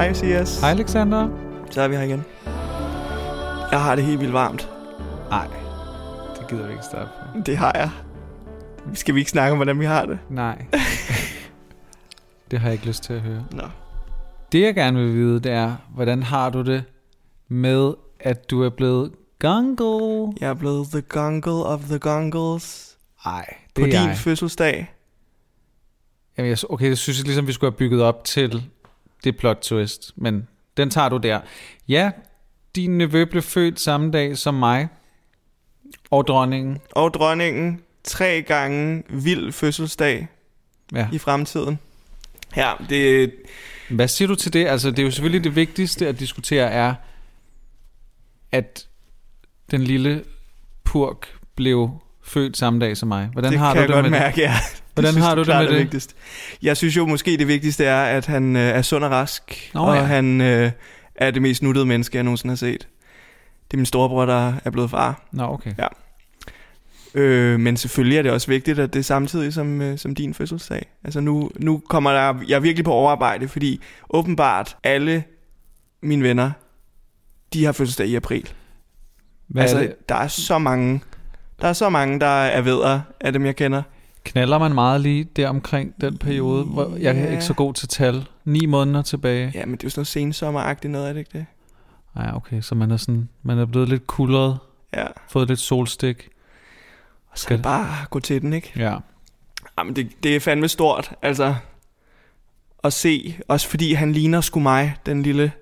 Hej CS. Hej Alexander. Så er vi her igen. Jeg har det helt vildt varmt. Nej, det gider vi ikke starte på. Det har jeg. Skal vi ikke snakke om, hvordan vi har det? Nej. det har jeg ikke lyst til at høre. Nå. Det jeg gerne vil vide, det er, hvordan har du det med, at du er blevet gungle? Jeg er blevet the gungle of the gungles. Nej, det På er din jeg. fødselsdag. Jamen, jeg, okay, det synes jeg ligesom, vi skulle have bygget op til det plot twist, men den tager du der. Ja, din nevø blev født samme dag som mig, og dronningen. Og dronningen. Tre gange vild fødselsdag Ja. i fremtiden. Ja, det, Hvad siger du til det? Altså, det er jo selvfølgelig det vigtigste at diskutere er, at den lille purk blev født samme dag som mig. Hvordan det har kan du jeg det godt med mærke, ja. Hvordan synes har du det med det? Vigtigst. Jeg synes jo måske det vigtigste er, at han øh, er sund og rask. Nå, og ja. han øh, er det mest nuttede menneske, jeg nogensinde har set. Det er min storebror, der er blevet far. Nå, okay. Ja. Øh, men selvfølgelig er det også vigtigt, at det er samtidig som, øh, som din fødselsdag. Altså nu, nu kommer der, jeg er virkelig på overarbejde, fordi åbenbart alle mine venner, de har fødselsdag i april. Hvad altså, er det? der er så mange, der er så mange, der er vedder af dem, jeg kender. Knaller man meget lige der omkring den periode, hvor jeg er Ja. ikke så god til tal. Ni måneder tilbage. Ja, men det er jo sådan noget sensommeragtigt noget, er det ikke det? Ja, okay, så man er sådan, man er blevet lidt kuldret, Ja, fået lidt solstik. og så Skal bare gå til den, ikke? Ja. Jamen, det, det er fandme stort, altså, at se. Også fordi han ligner sgu mig, den lille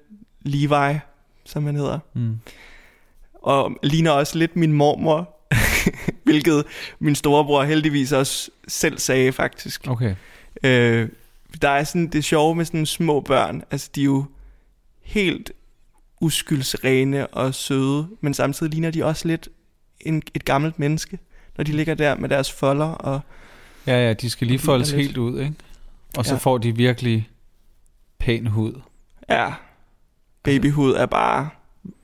Levi, som han hedder. Mm. Og ligner også lidt min mormor, hvilket min storebror heldigvis også selv sagde, faktisk. Okay. Øh, der er sådan det sjove med sådan små børn. Altså, de er jo helt uskyldsrene og søde, men samtidig ligner de også lidt en, et gammelt menneske, når de ligger der med deres folder. Og, Ja, ja, de skal lige foldes helt ud, ikke? Og så Ja. får de virkelig pæn hud. ja, babyhud er bare...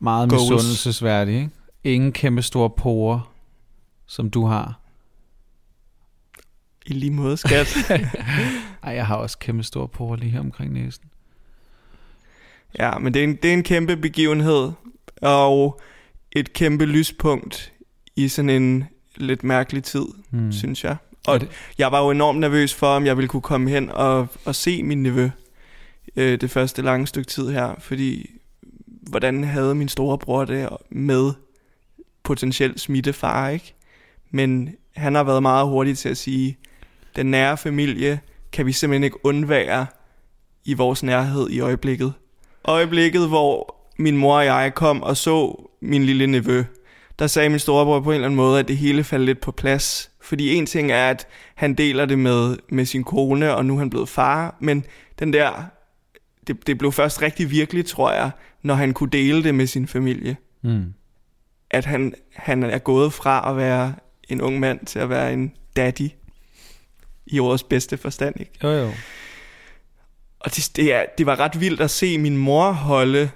Meget Goals. misundelsesværdig, ikke? Ingen kæmpe store porer, som du har. I lige måde, skat. Ej, jeg har også kæmpe store porer lige her omkring næsen. ja, men det er, en, det er en kæmpe begivenhed, og et kæmpe lyspunkt i sådan en lidt mærkelig tid, Hmm. mm. synes jeg. Og det- jeg var jo enormt nervøs for, om jeg ville kunne komme hen og, og se min nevø øh, det første lange stykke tid her, fordi hvordan havde min storebror det med potentielt smittefar, ikke? Men han har været meget hurtig til at sige, den nære familie kan vi simpelthen ikke undvære i vores nærhed i øjeblikket. Øjeblikket, hvor min mor og jeg kom og så min lille nevø, der sagde min storebror på en eller anden måde, at det hele faldt lidt på plads. Fordi en ting er, at han deler det med, med sin kone, og nu er han blevet far, men den der, det, det blev først rigtig virkeligt, tror jeg, når han kunne dele det med sin familie. Mm. At han, han er gået fra at være en ung mand til at være en daddy i ordets bedste forstand, ikke? Jo, jo. Og det, det, er, det var ret vildt at se min mor holde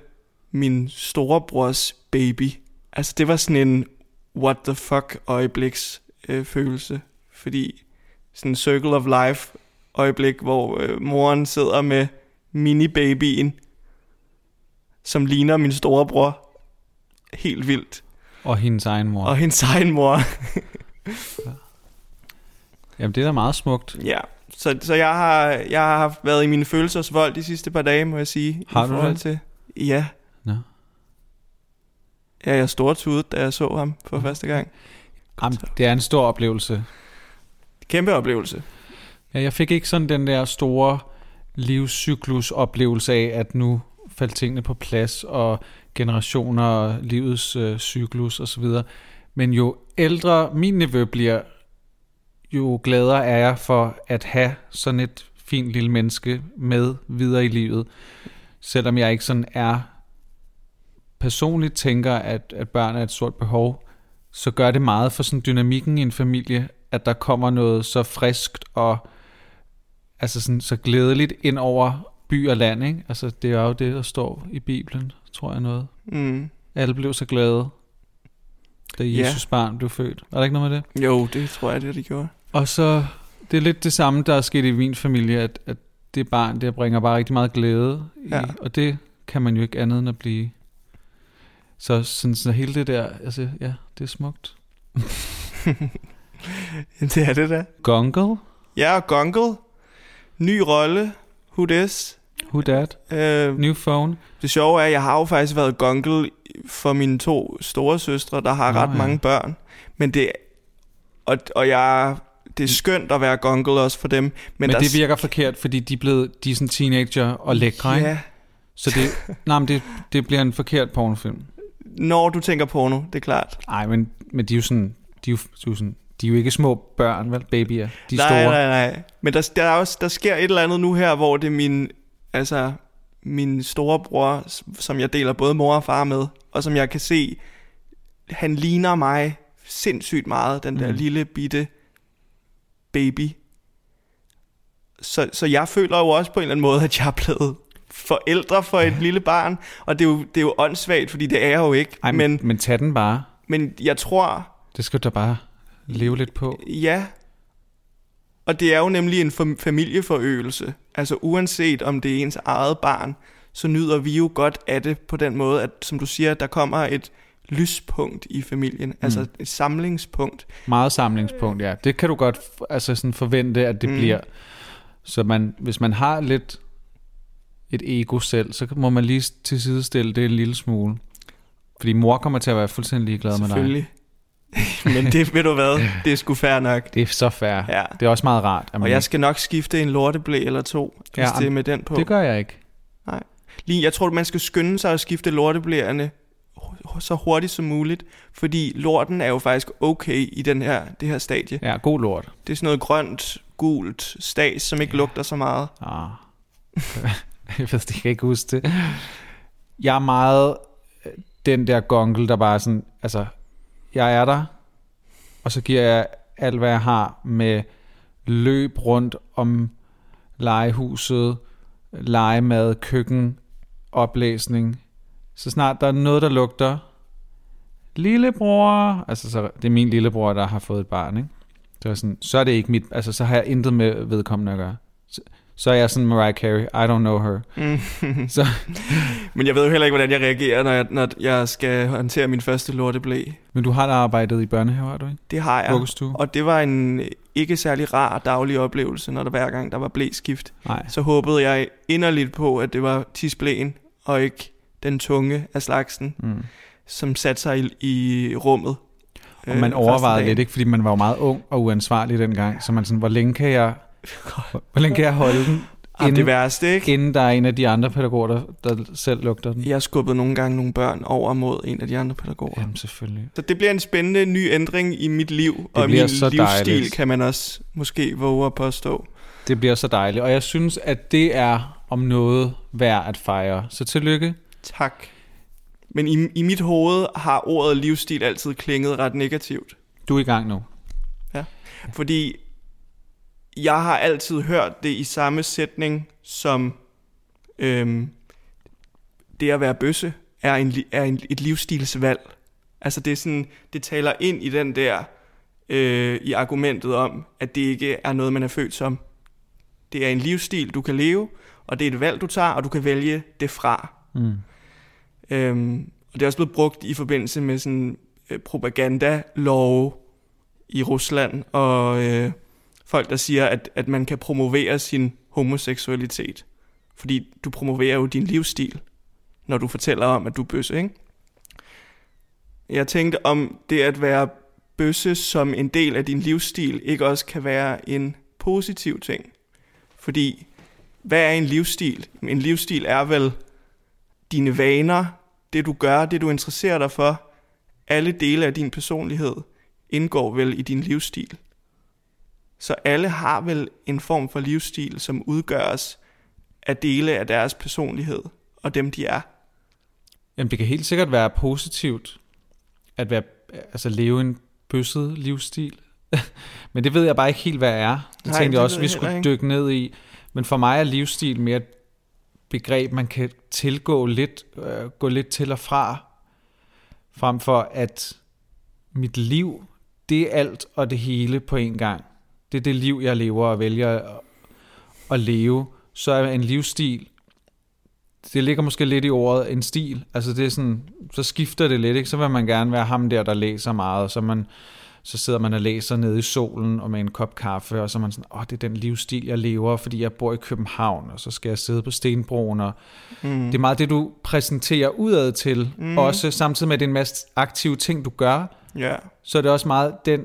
min storebrors baby. Altså det var sådan en what the fuck øjebliks øh, følelse. Fordi sådan en circle of life øjeblik, hvor øh, moren sidder med mini-babyen, som ligner min storebror. Helt vildt. Og hendes egen mor. Og hendes egen mor. Jamen, det er da meget smukt. ja. Så, så jeg, har, jeg har haft været i mine følelsesvold de sidste par dage, må jeg sige. Har du det? Til, ja. Nå. Ja, jeg stortudet, da jeg så ham for første gang. Jamen, det er en stor oplevelse. Kæmpe oplevelse. Ja, jeg fik ikke sådan den der store livscyklus-oplevelse af, at nu faldt tingene på plads, og generationer og livets øh, cyklus osv. Men jo ældre min nevø bliver, jo gladere er jeg for at have sådan et fint lille menneske med videre i livet. Selvom jeg ikke sådan er personligt tænker, at, at børn er et stort behov, så gør det meget for sådan dynamikken i en familie, at der kommer noget så friskt og altså sådan, så glædeligt ind over by og land. Ikke? Altså, det er jo det, der står i Bibelen, tror jeg noget. Mm. Alle blev så glade, da Ja. Jesus barn blev født. Er der ikke noget med det? Jo, det tror jeg, det det gjorde. Og så, det er lidt det samme, der er sket i min familie, at, at det det barn, der bringer bare rigtig meget glæde. I, Ja. Og det kan man jo ikke andet end at blive. Så, sådan, så hele det der, altså ja, det er smukt. det er det da. Gungle? Ja, Gungle. Ny rolle. Who this? Who dat? Øh, New phone? det sjove er, at jeg har jo faktisk været Gungle for mine to store søstre, der har Nå, ret ja. mange børn. Men det... Og, og jeg... Det er skønt at være Gungle også for dem. Men, Men, der det virker forkert, fordi de er blevet, de er sådan teenager og lækre, ikke? Ja, Så det, nej, men det, det bliver en forkert pornofilm. når du tænker porno, det er klart. Nej, men, men de er jo sådan, de er jo, de er jo sådan, de er jo ikke små børn, vel, babyer. De er nej, store. nej, nej. Men der, der, er også, der sker et eller andet nu her, hvor det er min, altså, min storebror, som jeg deler både mor og far med, og som jeg kan se, han ligner mig sindssygt meget, den der Mm. lille bitte baby. Så, så jeg føler jo også på en eller anden måde, at jeg er blevet forældre for et lille barn, og det er jo, det er jo åndssvagt, fordi det er jeg jo ikke. Ej, men, men, men tag den bare. men jeg tror, Det skal du da bare leve lidt på. Ja. Og det er jo nemlig en fam- familieforøgelse. Altså uanset om det er ens eget barn, så nyder vi jo godt af det på den måde, at som du siger, der kommer et lyspunkt i familien. Mm. Altså et samlingspunkt. Meget samlingspunkt, ja. Det kan du godt altså sådan forvente, at det Mm. bliver. Så man, hvis man har lidt et ego selv, så må man lige til sidestille det en lille smule. Fordi mor kommer til at være fuldstændig ligeglad med dig. Selvfølgelig. Men det ved du hvad, det er sgu fair nok. Det er så fair. Ja. Det er også meget rart. At Og man jeg ikke- skal nok skifte en lorteblæ eller to, hvis Ja, det er med den på. Det gør jeg ikke. Lige, jeg tror, man skal skynde sig at skifte lorteblæerne så hurtigt som muligt, fordi lorten er jo faktisk okay i den her, det her stadie. Ja, god lort. Det er sådan noget grønt, gult stas, som ikke Ja. lugter så meget. Ah. jeg ved jeg kan ikke huske det. Jeg er meget øh, den der gongle, der bare sådan, altså, jeg er der, og så giver jeg alt, hvad jeg har med løb rundt om legehuset, legemad, køkken, oplæsning. Så snart der er noget, der lugter, lillebror, altså så, det er min lillebror, der har fået et barn, ikke? Så er, sådan, så er det ikke mit, altså så har jeg intet med vedkommende at gøre. Så, så er jeg sådan Mariah Carey, I don't know her. Mm. Så, Men jeg ved jo heller ikke, hvordan jeg reagerer, når jeg, når jeg skal håndtere min første lorteblæ. men du har da arbejdet i børnehave, har du ikke? Det har jeg. Vuggestue? Og det var en ikke særlig rar daglig oplevelse, når der hver gang der var blæskift. Nej. Så håbede jeg inderligt på, at det var tisblæen, og ikke den tunge af slagsen, Mm. som satte sig i, i rummet. Og man øh, overvejede lidt, ikke? Fordi man var jo meget ung og uansvarlig dengang. Så man sådan, hvor længe kan jeg, hvor længe kan jeg holde den, dagen. Ah, inden, det værste, ikke? inden der er en af de andre pædagoger, der, der selv lugter den? Jeg skubbede nogle gange nogle børn over mod en af de andre pædagoger. Jamen selvfølgelig. Så det bliver en spændende ny ændring i mit liv, og i min så livsstil, dejligt. kan man også måske våge at påstå. Det bliver så dejligt. Og jeg synes, at det er om noget værd at fejre. Så tillykke. Tak. Men i, i mit hoved har ordet livsstil altid klinget ret negativt. Du er i gang nu. Fordi jeg har altid hørt det i samme sætning som øhm, det at være bøsse er, en, er en, et livsstilsvalg. Altså det er sådan, det taler ind i den der, øh, i argumentet om, at det ikke er noget, man er født som. Det er en livsstil, du kan leve, og det er et valg, du tager, og du kan vælge det fra. Mm. Øhm, og det er også blevet brugt i forbindelse med sådan øh, propagandalov i Rusland, og øh, folk, der siger, at, at man kan promovere sin homoseksualitet. Fordi du promoverer jo din livsstil, når du fortæller om, at du er bøsse, ikke? Jeg tænkte, om det at være bøsse som en del af din livsstil, ikke også kan være en positiv ting. Fordi, hvad er en livsstil? En livsstil er vel dine vaner, det du gør, det du interesserer dig for, alle dele af din personlighed indgår vel i din livsstil. Så alle har vel en form for livsstil, som udgøres af dele af deres personlighed og dem de er. Jamen, det kan helt sikkert være positivt at være, altså leve en bøsset livsstil. Men det ved jeg bare ikke helt, hvad er. Det Nej, tænkte jeg også, vi skulle ikke. dykke ned i. Men for mig er livsstil mere et begreb, man kan tilgå lidt, øh, gå lidt til og fra, frem for at mit liv, det er alt og det hele på en gang. Det er det liv, jeg lever og vælger at, at leve, så er en livsstil, det ligger måske lidt i ordet en stil. Altså det er sådan, så skifter det lidt, ikke? Så vil man gerne være ham der, der læser meget, og så, man, så sidder man og læser nede i solen og med en kop kaffe, og så er man sådan, åh, det er den livsstil, jeg lever, fordi jeg bor i København, og så skal jeg sidde på Stenbroen, og mm. det er meget det, du præsenterer udad til, mm. også samtidig med, det er en masse aktive ting, du gør, Ja. så er det også meget den,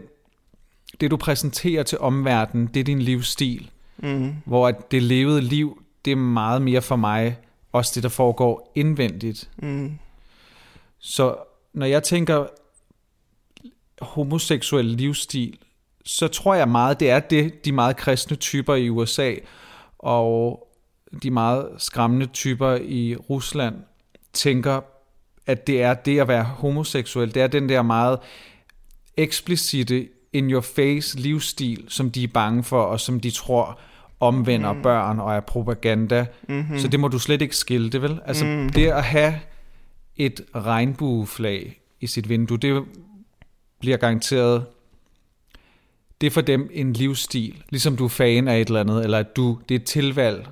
det du præsenterer til omverdenen, det er din livsstil. Mm. Hvor at det levede liv, det er meget mere for mig, også det, der foregår indvendigt. Mm. Så når jeg tænker homoseksuel livsstil, så tror jeg meget, det er det, de meget kristne typer i USA og de meget skræmmende typer i Rusland tænker, at det er det at være homoseksuel. Det er den der meget eksplicite in your face livsstil, som de er bange for, og som de tror omvender mm. børn og er propaganda. Mm-hmm. Så det må du slet ikke skille det, vel? Altså mm. det at have et regnbueflag i sit vindue, det bliver garanteret det er for dem en livsstil, ligesom du er fan af et eller andet, eller at du, det er et tilvalg.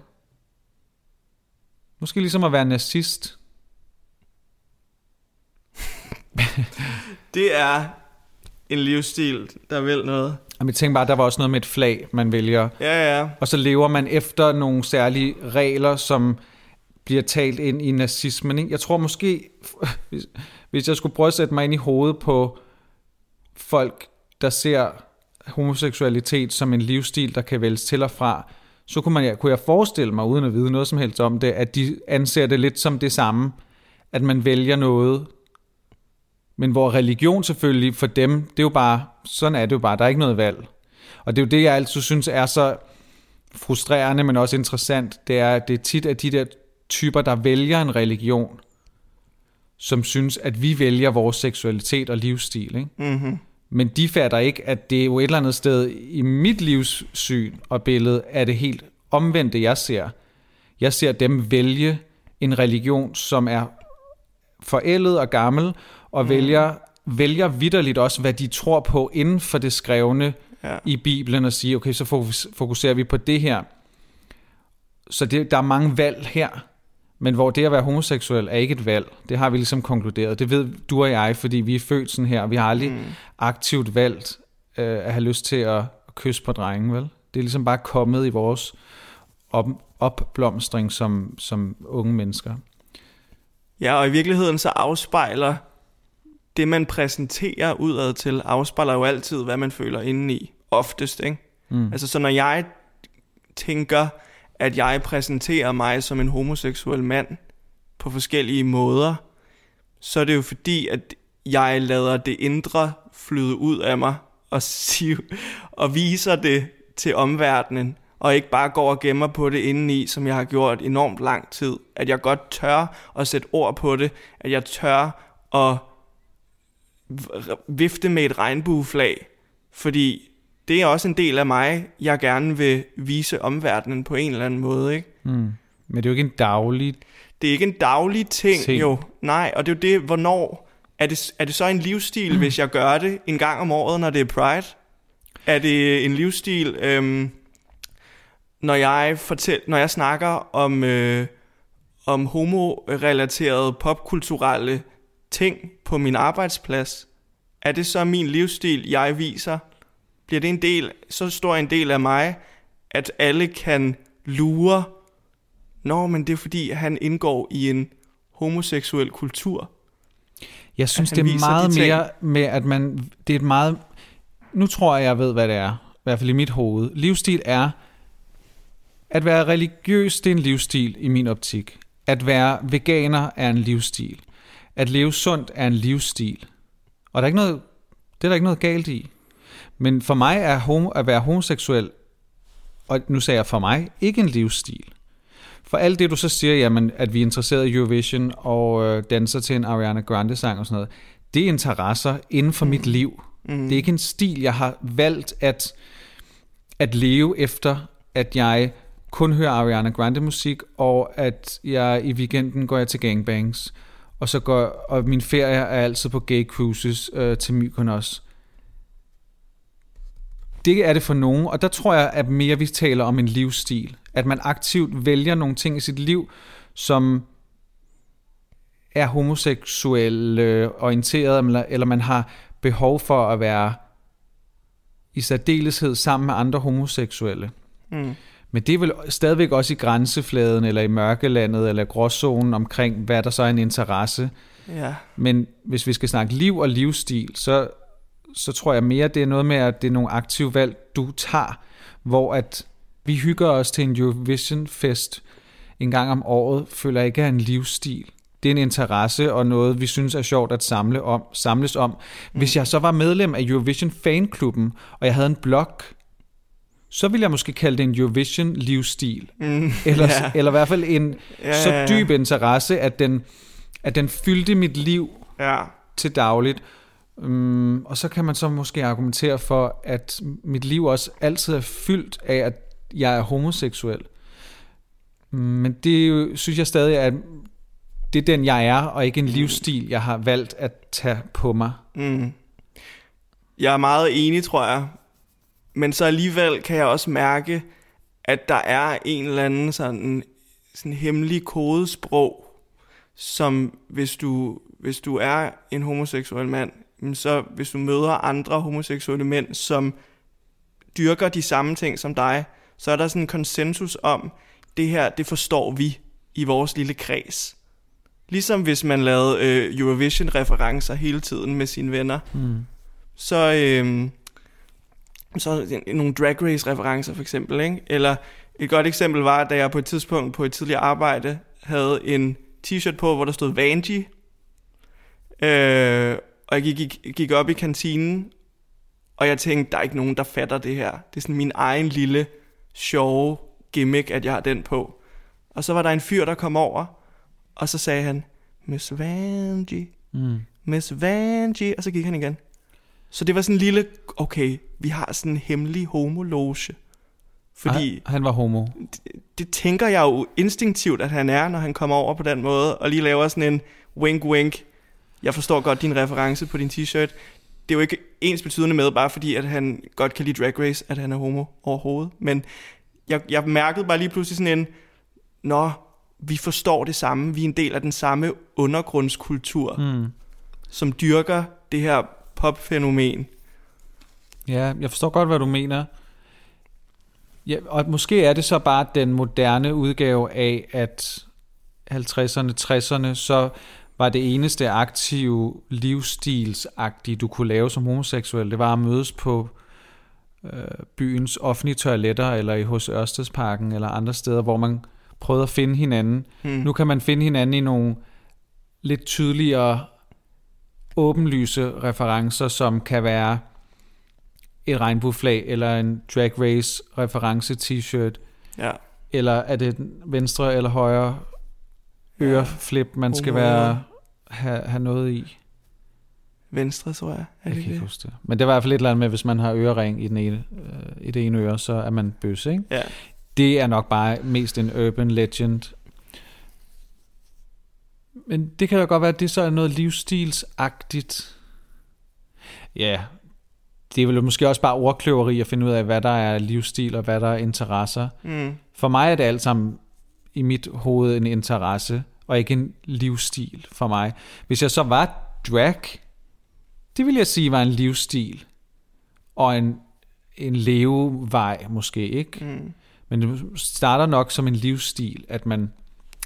Måske ligesom at være nazist. Det er en livsstil, der vil noget. Og jeg tænker bare, der var også noget med et flag, man vælger. Ja, ja. Og så lever man efter nogle særlige regler, som bliver talt ind i nazismen. Ikke? Jeg tror måske, hvis, hvis jeg skulle prøve at sætte mig ind i hovedet på folk, der ser homoseksualitet som en livsstil, der kan vælges til og fra, så kunne, man, kunne jeg forestille mig, uden at vide noget som helst om det, at de anser det lidt som det samme, at man vælger noget, men hvor religion selvfølgelig for dem, det er jo bare, sådan er det jo bare, der er ikke noget valg. Og det er jo det, jeg altid synes er så frustrerende, men også interessant, det er, at det er tit af de der typer, der vælger en religion, som synes, at vi vælger vores seksualitet og livsstil. Ikke? Mm-hmm. Men de fatter ikke, at det er jo et eller andet sted i mit livssyn og billede, er det helt omvendte, jeg ser. Jeg ser dem vælge en religion, som er forældet og gammel, og mm. vælger, vælger vidderligt også, hvad de tror på inden for det skrevne Ja. i Bibelen, og sige, okay, så fokus- fokuserer vi på det her. Så det, der er mange valg her, men hvor det at være homoseksuel er ikke et valg. Det har vi ligesom konkluderet. Det ved du og jeg, fordi vi er født sådan her. Vi har aldrig mm. aktivt valgt øh, at have lyst til at, at kysse på drengen, vel? Det er ligesom bare kommet i vores op, opblomstring som, som unge mennesker. Ja, og i virkeligheden så afspejler det, man præsenterer udad til, afspejler jo altid, hvad man føler indeni. Oftest, ikke? Mm. Altså, så når jeg tænker, at jeg præsenterer mig som en homoseksuel mand på forskellige måder, så er det jo fordi, at jeg lader det indre flyde ud af mig og, siger, og viser det til omverdenen, og ikke bare går og gemmer på det indeni, som jeg har gjort enormt lang tid. At jeg godt tør at sætte ord på det, at jeg tør at vifte med et regnbueflag, fordi det er også en del af mig, jeg gerne vil vise omverdenen på en eller anden måde, ikke? Mm. Men det er jo ikke en daglig... Det er ikke en daglig ting, Ting. jo. Nej, og det er jo det, hvornår... Er det, er det så en livsstil, hvis jeg gør det en gang om året, når det er Pride? Er det en livsstil, øhm, når, jeg fortæl, når jeg snakker om, øh, om homorelaterede popkulturelle ting på min arbejdsplads? Er det så min livsstil, jeg viser? Bliver det en del, så stor en del af mig, at alle kan lure, Nå, men det er fordi, han indgår i en homoseksuel kultur. Jeg synes, det er de meget ting. mere med, at man... Det er et meget... Nu tror jeg, jeg ved, hvad det er. I hvert fald i mit hoved. Livsstil er... At være religiøs, det er en livsstil i min optik. At være veganer er en livsstil. At leve sundt er en livsstil. Og der er ikke noget, det er der ikke noget galt i. Men for mig er homo, at være homoseksuel, og nu sagde jeg for mig, ikke en livsstil. For alt det, du så siger, jamen, at vi er interesseret i Eurovision og øh, danser til en Ariana Grande-sang og sådan noget, det er interesser inden for mm. mit liv. Mm. Det er ikke en stil, jeg har valgt at, at leve efter, at jeg kun hører Ariana Grande-musik, og at jeg i weekenden går jeg til gangbangs. Og, så går, og min ferie er altid på gay cruises øh, til Mykonos. Det er det for nogen, og der tror jeg, at mere vi taler om en livsstil. At man aktivt vælger nogle ting i sit liv, som er homoseksuel øh, orienteret, eller, eller man har behov for at være i særdeleshed sammen med andre homoseksuelle. Mm. Men det er vel stadigvæk også i grænsefladen, eller i mørkelandet, eller gråzonen omkring, hvad der så er en interesse. Ja. Men hvis vi skal snakke liv og livsstil, så, så tror jeg mere, det er noget med, at det er nogle aktive valg, du tager, hvor at vi hygger os til en Eurovision Fest en gang om året, føler jeg ikke er en livsstil. Det er en interesse og noget, vi synes er sjovt at samle om, samles om. Hvis jeg så var medlem af Eurovision Fanklubben, og jeg havde en blog, så ville jeg måske kalde det en Eurovision livsstil. Mm. Eller, ja. eller i hvert fald en Ja, så dyb interesse, at den, at den fyldte mit liv Ja. til dagligt. Um, og så kan man så måske argumentere for, at mit liv også altid er fyldt af, at jeg er homoseksuel. Mm, Men det synes jeg stadig er, det er den jeg er, og ikke en livsstil, jeg har valgt at tage på mig. Mm. Jeg er meget enig, tror jeg. Men så alligevel kan jeg også mærke, at der er en eller anden sådan, sådan hemmelig kodesprog, som hvis du, hvis du er en homoseksuel mand, men så hvis du møder andre homoseksuelle mænd, som dyrker de samme ting som dig, så er der sådan en konsensus om, det her, det forstår vi i vores lille kreds. Ligesom hvis man lavede øh, Eurovision-referencer hele tiden med sine venner, Mm. så, øh, så nogle drag race referencer for eksempel, ikke? Eller et godt eksempel var, da jeg på et tidspunkt på et tidligere arbejde havde en t-shirt på, hvor der stod Vanji. Øh, og jeg gik, gik, op i kantinen, og jeg tænkte, der er ikke nogen, der fatter det her. Det er sådan min egen lille sjove gimmick, at jeg har den på. Og så var der en fyr, der kom over, og så sagde han, Miss Vanji, Mm. Miss Vanji, og så gik han igen. Så det var sådan en lille, okay, vi har sådan en hemmelig homologe. Fordi Ah, han var homo. det tænker jeg jo instinktivt, at han er, når han kommer over på den måde, og lige laver sådan en wink-wink. Jeg forstår godt din reference på din t-shirt. Det er jo ikke ens betydende med, bare fordi, at han godt kan lide Drag Race, at han er homo overhovedet. Men jeg, jeg mærkede bare lige pludselig sådan en, nå, vi forstår det samme, vi er en del af den samme undergrundskultur, Mm. som dyrker det her popfænomen. Ja, jeg forstår godt, hvad du mener. Ja, og måske er det så bare den moderne udgave af, at 50'erne, 60'erne, så var det eneste aktive livsstilsagtige, du kunne lave som homoseksuel, det var at mødes på øh, byens offentlige toiletter, eller i hos Ørstedsparken, eller andre steder, hvor man prøvede at finde hinanden. Hmm. Nu kan man finde hinanden i nogle lidt tydeligere åbenlyse referencer, som kan være et regnbueflag, eller en drag race reference t-shirt, Ja. eller er det venstre eller højre øreflip, man skal være, have, have noget i. Venstre, tror jeg. Er Jeg det kan ikke huske det. Men det var i hvert fald et eller andet med, hvis man har ørering i, den ene, øh, i det ene øre, så er man bøsse, ikke? Ja. Det er nok bare mest en urban legend. Men det kan da godt være, at det så er noget livsstilsagtigt. Ja, det er vel måske også bare ordkløveri at finde ud af, hvad der er livsstil og hvad der er interesser. Mm. For mig er det alt sammen i mit hoved en interesse, og ikke en livsstil for mig. Hvis jeg så var drag, det vil jeg sige var en livsstil. Og en, en levevej måske, ikke? Mm. Men det starter nok som en livsstil, at man...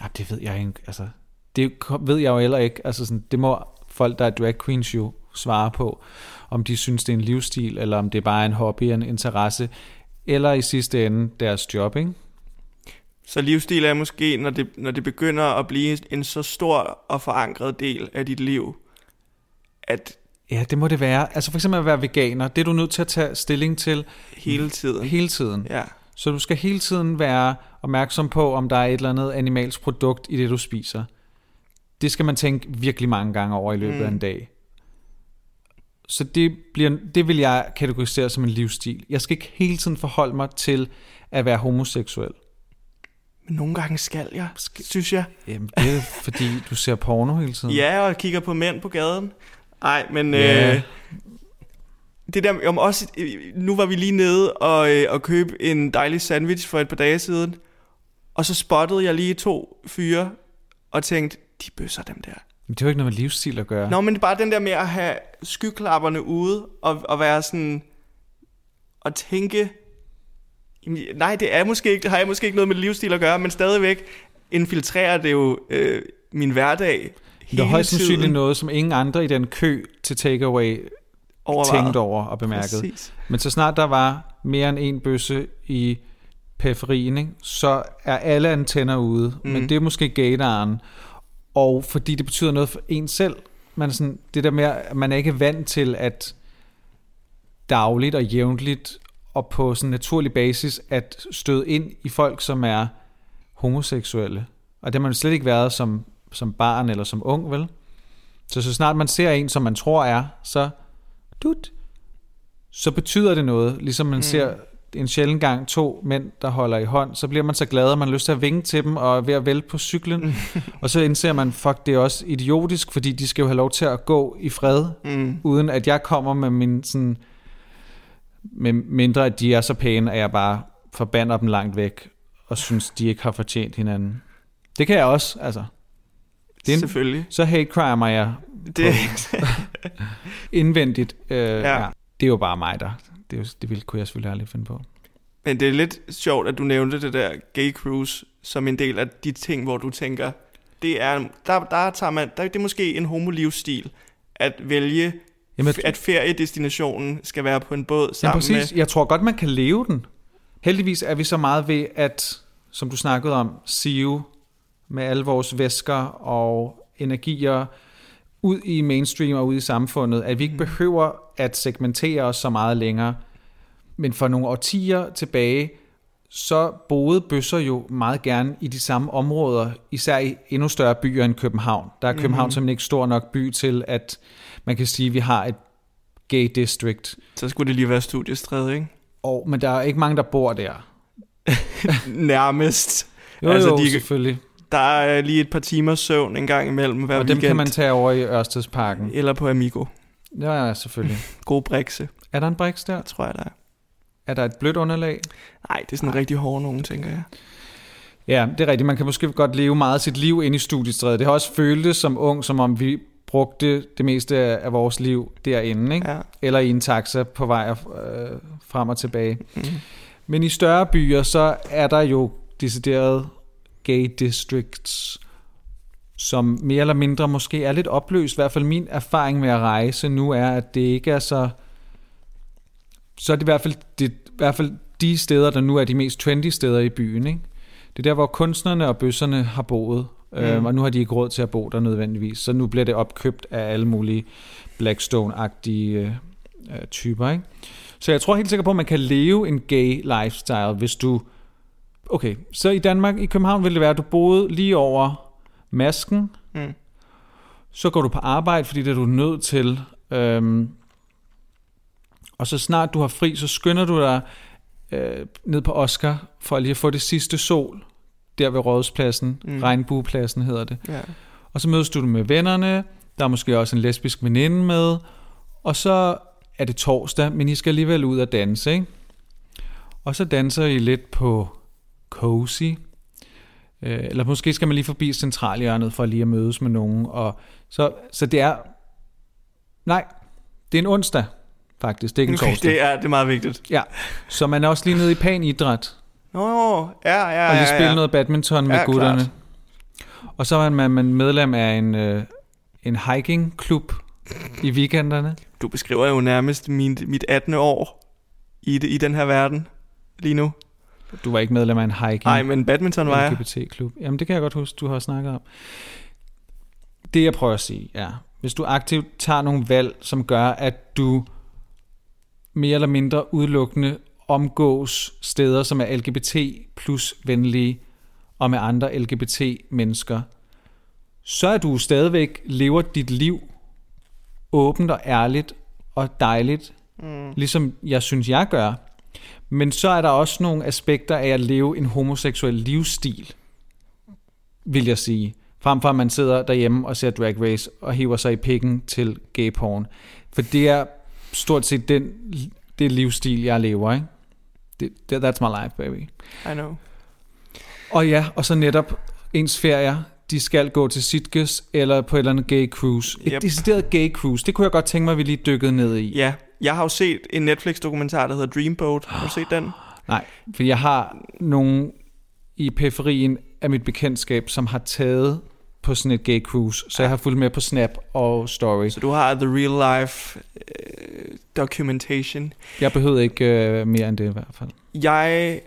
Ah, det ved jeg ikke. Altså, det ved jeg jo heller ikke. Altså, sådan, det må folk, der er drag queens jo svare på, om de synes, det er en livsstil, eller om det er bare en hobby, en interesse, eller i sidste ende deres job, ikke? Så livsstil er måske, når det, når det begynder at blive en så stor og forankret del af dit liv, at Ja, det må det være. Altså for eksempel at være veganer, det er du nødt til at tage stilling til hele tiden... hele tiden. Ja. Så du skal hele tiden være opmærksom på, om der er et eller andet animalsk produkt i det, du spiser. Det skal man tænke virkelig mange gange over i løbet af en dag. Så det, bliver, det vil jeg kategorisere som en livsstil. Jeg skal ikke hele tiden forholde mig til at være homoseksuel. Men nogle gange skal jeg, synes jeg. Jamen, det er fordi, du ser porno hele tiden. Ja, og kigger på mænd på gaden. Nej, men Ja. øh, det der, om også, nu var vi lige nede og, øh, og købe en dejlig sandwich for et par dage siden, og så spottede jeg lige to fyre, og tænkte, de bøsser dem der. Men det jo ikke noget med livsstil at gøre. Nå, men det er bare den der med at have skyklapperne ude, og, og være sådan, og tænke, jamen, nej, det er måske ikke, har jeg måske ikke noget med livsstil at gøre, men stadigvæk infiltrerer det jo øh, min hverdag Det er højst sandsynligt noget, som ingen andre i den kø til takeaway Overvejet. tænkte over og bemærkede. Præcis. Men så snart der var mere end en bøsse i periferien, ikke, så er alle antenner ude. Mm. Men det er måske gadaren. Og fordi det betyder noget for en selv. Man sådan, det der med, at man er ikke vant til at dagligt og jævnligt og på sådan en naturlig basis at støde ind i folk, som er homoseksuelle. Og det har man slet ikke været som, som barn eller som ung, vel? Så så snart man ser en, som man tror er, så dut, så betyder det noget. Ligesom man mm. ser en sjældent gang to mænd, der holder i hånd, så bliver man så glad, at man har lyst til at vinke til dem og er ved at vælte på cyklen. og så indser man, fuck, det er også idiotisk, fordi de skal jo have lov til at gå i fred, Mm. uden at jeg kommer med min sådan, med mindre at de er så pæne, at jeg bare forbander dem langt væk, og synes, de ikke har fortjent hinanden. Det kan jeg også, altså. Det er en, Selvfølgelig. så hate crimer jeg Det, indvendigt. Øh. Ja. Ja. Det er jo bare mig, der. Det, det ville, kunne jeg selvfølgelig aldrig finde på. men det er lidt sjovt, at du nævnte det der gay cruise som en del af de ting, hvor du tænker, det er, der, der tager man, der, det er måske en homolivsstil, at vælge, Jamen, f- at feriedestinationen skal være på en båd ja, sammen præcis. med... Jeg tror godt, man kan leve den. Heldigvis er vi så meget ved, at, som du snakkede om, sive med alle vores væsker og energier ud i mainstream og ud i samfundet, at vi ikke behøver at segmentere os så meget længere. Men for nogle årtier tilbage, så boede bøsser jo meget gerne i de samme områder, især i endnu større byer end København. Der er København mm-hmm. simpelthen ikke stor nok by til, at man kan sige, at vi har et gay district. Så skulle det lige være studiestræde, ikke? Og, men der er ikke mange, der bor der. Nærmest. Jo, Altså, altså, jo, de- selvfølgelig. Der er lige et par timers søvn en gang imellem hver Og dem weekend. kan man tage over i Ørstedsparken. Eller på Amigo. Ja, ja, selvfølgelig. God brikse, Er der en briks der? tror jeg, der er. Er der et blødt underlag? Nej, det er sådan rigtig hård nogen, tænker jeg. Ja, det er rigtigt. Man kan måske godt leve meget af sit liv inde i studiestrædet. Det har også føltes som ung, som om vi brugte det meste af vores liv derinde, ikke? Ja. eller i en taxa på vej øh, frem og tilbage. Mm. Men i større byer, så er der jo decideret gay districts, som mere eller mindre måske er lidt opløst. I hvert fald min erfaring med at rejse nu er, at det ikke er så... Så er det i hvert fald, det, i hvert fald de steder, der nu er de mest trendy steder i byen. Ikke? Det er der, hvor kunstnerne og bøsserne har boet. Mm. Øhm, og nu har de ikke råd til at bo der nødvendigvis. Så nu bliver det opkøbt af alle mulige Blackstone-agtige øh, øh, typer. Ikke? Så jeg tror helt sikkert på, at man kan leve en gay lifestyle, hvis du... Okay, så i Danmark, i København vil det være, at du boede lige over masken. Mm. Så går du på arbejde, fordi det er du nødt til. Øhm, og så snart du har fri, så skynder du dig øh, ned på Oscar, for lige at få det sidste sol, der ved Rådhuspladsen, mm. Mm. Regnbuepladsen hedder det. Ja. Og så mødes du med vennerne, der er måske også en lesbisk veninde med, og så er det torsdag, men I skal alligevel ud og danse, ikke? Og så danser I lidt på Cozy, øh, eller måske skal man lige forbi centralhjørnet for lige at mødes med nogen, og så, så det er, nej, det er en onsdag, faktisk, det er ikke en torsdag. det er, det er meget vigtigt. Ja, så man er også lige nede i Pan Idræt, Nå, ja, ja, og lige ja, spille ja. noget badminton med Ja, gutterne. klart. Og så er man, man medlem af en, øh, en hikingklub i weekenderne. Du beskriver jo nærmest min, mit 18. år i, i den her verden lige nu. Du var ikke medlem af en hiking Nej, men badminton var jeg. LGBT-klub. Jamen det kan jeg godt huske, du har snakket om. Det jeg prøver at sige er, hvis du aktivt tager nogle valg, som gør, at du mere eller mindre udelukkende omgås steder, som er LGBT plus venlige, og med andre LGBT-mennesker, så er du stadigvæk lever dit liv åbent og ærligt og dejligt, mm. ligesom jeg synes, jeg gør. Men så er der også nogle aspekter af at leve en homoseksuel livsstil, vil jeg sige. Frem for at man sidder derhjemme og ser Drag Race og hiver sig i pikken til gay porn. For det er stort set den, det livsstil, jeg lever, ikke? Det, det, that's my life, baby. I know. Og ja, og så netop ens ferier, de skal gå til Sitges eller på et eller andet gay cruise. Et Yep. decideret gay cruise, det kunne jeg godt tænke mig, at vi lige dykkede ned i. Ja, jeg har jo set en Netflix-dokumentar, der hedder Dreamboat. Har du set den? Nej, for jeg har nogen i periferien af mit bekendtskab, som har taget på sådan et gay cruise, så jeg har fulgt med på Snap og Story. Så du har the real life øh, documentation. Jeg behøvede ikke øh, mere end det i hvert fald. Jeg,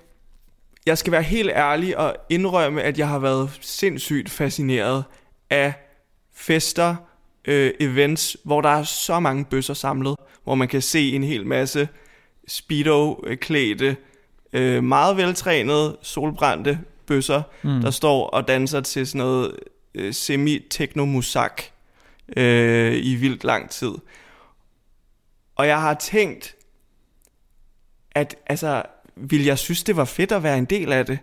jeg skal være helt ærlig og indrømme, at jeg har været sindssygt fascineret af fester, øh, events, hvor der er så mange bøsser samlet, hvor man kan se en hel masse speedo-klædte, øh, meget veltrænede, solbrændte bøsser, mm. der står og danser til sådan noget øh, semi-techno-musak øh, i vildt lang tid. Og jeg har tænkt, at altså, vil jeg synes, det var fedt at være en del af det?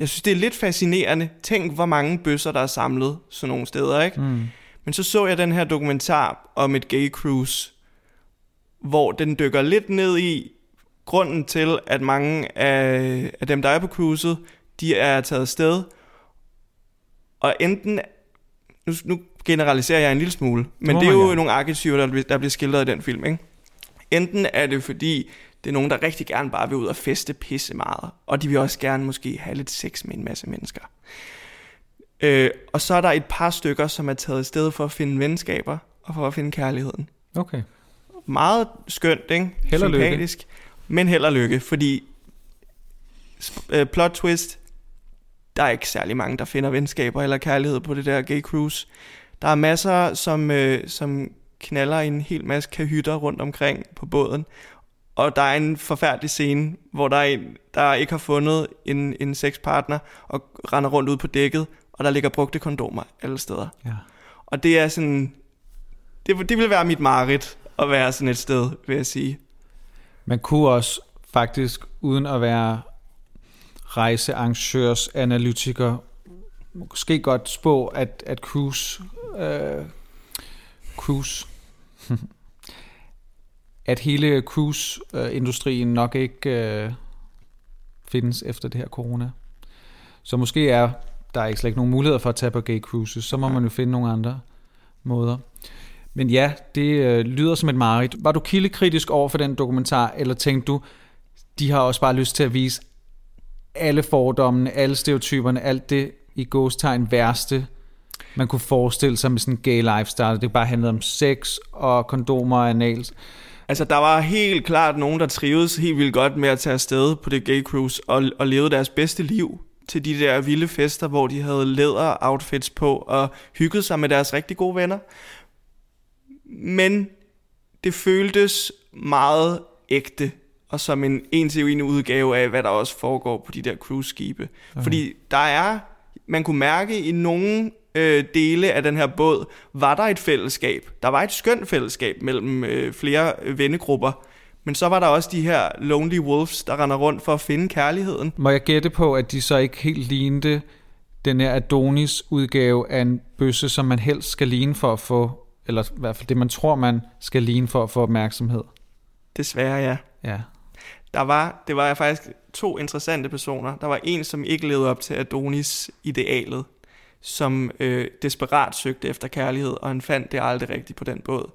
Jeg synes, det er lidt fascinerende. Tænk, hvor mange bøsser, der er samlet sådan nogle steder, ikke? Mm. Men så så jeg den her dokumentar om et gay cruise, hvor den dykker lidt ned i grunden til, at mange af, af dem, der er på cruiset, de er taget afsted. Og enten, nu, nu generaliserer jeg en lille smule, men det er jo gerne. nogle arketyper, der, der bliver skildret i den film, ikke? Enten er det fordi, det er nogen, der rigtig gerne bare vil ud og feste pisse meget, og de vil også gerne måske have lidt sex med en masse mennesker. Øh, og så er der et par stykker, som er taget afsted for at finde venskaber og for at finde kærligheden. Okay. Meget skønt, ikke? Held og lykke. Men held og lykke, fordi øh, plot twist, der er ikke særlig mange, der finder venskaber eller kærlighed på det der gay cruise. Der er masser, som, øh, som knaller en hel masse kahytter rundt omkring på båden. Og der er en forfærdelig scene, hvor der er en, der ikke har fundet en, en sexpartner og render rundt ud på dækket, og der ligger brugte kondomer alle steder. Ja. Og det er sådan... Det, det vil være mit mareridt at være sådan et sted, vil jeg sige. Man kunne også faktisk, uden at være rejsearrangørs analytiker, måske godt spå, at, at cruise, øh, cruise, at hele cruise-industrien nok ikke øh, findes efter det her corona. Så måske er der ikke slet ikke nogen muligheder for at tage på gay cruises, så må man jo finde nogle andre måder. Men ja, det øh, lyder som et mareridt. Var du kildekritisk over for den dokumentar, eller tænkte du, de har også bare lyst til at vise alle fordommene, alle stereotyperne, alt det i gåstegn værste, man kunne forestille sig med sådan en gay lifestyle. Det bare handlede om sex og kondomer og anal. Altså, der var helt klart nogen, der trivedes helt vildt godt med at tage afsted på det gay cruise og, og leve deres bedste liv til de der vilde fester, hvor de havde læder outfits på og hyggede sig med deres rigtig gode venner. Men det føltes meget ægte og som en en til en udgave af, hvad der også foregår på de der cruise-skibe. Okay. Fordi der er, man kunne mærke i nogle øh, dele af den her båd, var der et fællesskab. Der var et skønt fællesskab mellem øh, flere vennegrupper. Men så var der også de her lonely wolves, der render rundt for at finde kærligheden. Må jeg gætte på, at de så ikke helt lignede den her Adonis udgave af en bøsse, som man helst skal ligne for at få, eller i hvert fald det, man tror, man skal ligne for at få opmærksomhed? Desværre, ja. Ja. Der var, det var faktisk to interessante personer. Der var en, som ikke levede op til Adonis-idealet, som øh, desperat søgte efter kærlighed, og han fandt det aldrig rigtigt på den båd.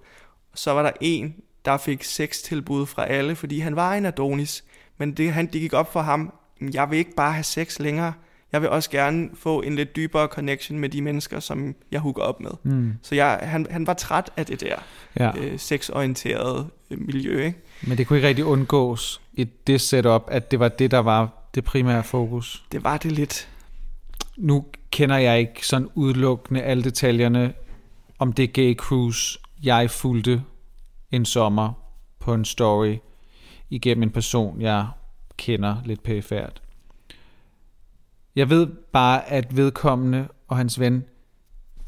Så var der en, der fik sextilbud fra alle, fordi han var en Adonis, men det, han, det gik op for ham, jeg vil ikke bare have sex længere, jeg vil også gerne få en lidt dybere connection med de mennesker, som jeg hooker op med. Mm. Så jeg, han, han var træt af det der ja. øh, sexorienterede øh, miljø, ikke? Men det kunne ikke rigtig undgås i det setup, at det var det, der var det primære fokus. Det var det lidt. Nu kender jeg ikke sådan udelukkende alle detaljerne om det gay cruise, jeg fulgte en sommer på en story igennem en person, jeg kender lidt pæfærd. Jeg ved bare, at vedkommende og hans ven,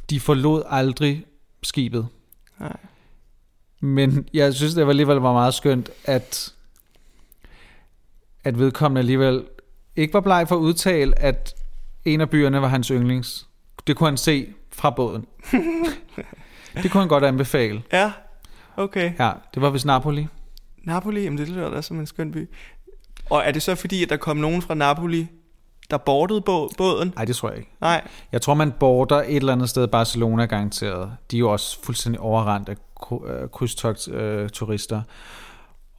de forlod aldrig skibet. Nej. Men jeg synes, det var alligevel var meget skønt, at, at vedkommende alligevel ikke var bleg for at udtale, at en af byerne var hans yndlings. Det kunne han se fra båden. det kunne han godt anbefale. Ja, Okay. Ja, det var vist Napoli. Napoli, jamen det lyder da som en skøn by. Og er det så fordi, at der kom nogen fra Napoli, der bordede bå- båden? Nej, det tror jeg ikke. Nej. Jeg tror, man border et eller andet sted Barcelona garanteret. De er jo også fuldstændig overrendt af kry- øh, krydstogt-turister.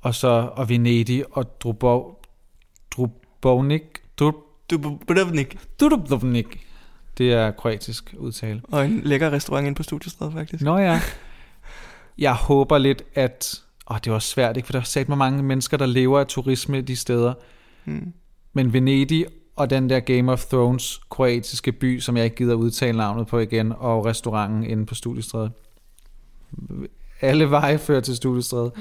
og så og Venedig og Drubov, Drubovnik. Drub, Dubrovnik. Dubrovnik. Det er kroatisk udtale. Og en lækker restaurant inde på Studiestræde, faktisk. Nå ja. Jeg håber lidt, at... Åh, det også svært, ikke? For der er sat mig mange mennesker, der lever af turisme de steder. Hmm. Men Venedig og den der Game of Thrones kroatiske by, som jeg ikke gider udtale navnet på igen, og restauranten inde på Studiestræde. Alle veje fører til Studiestræde.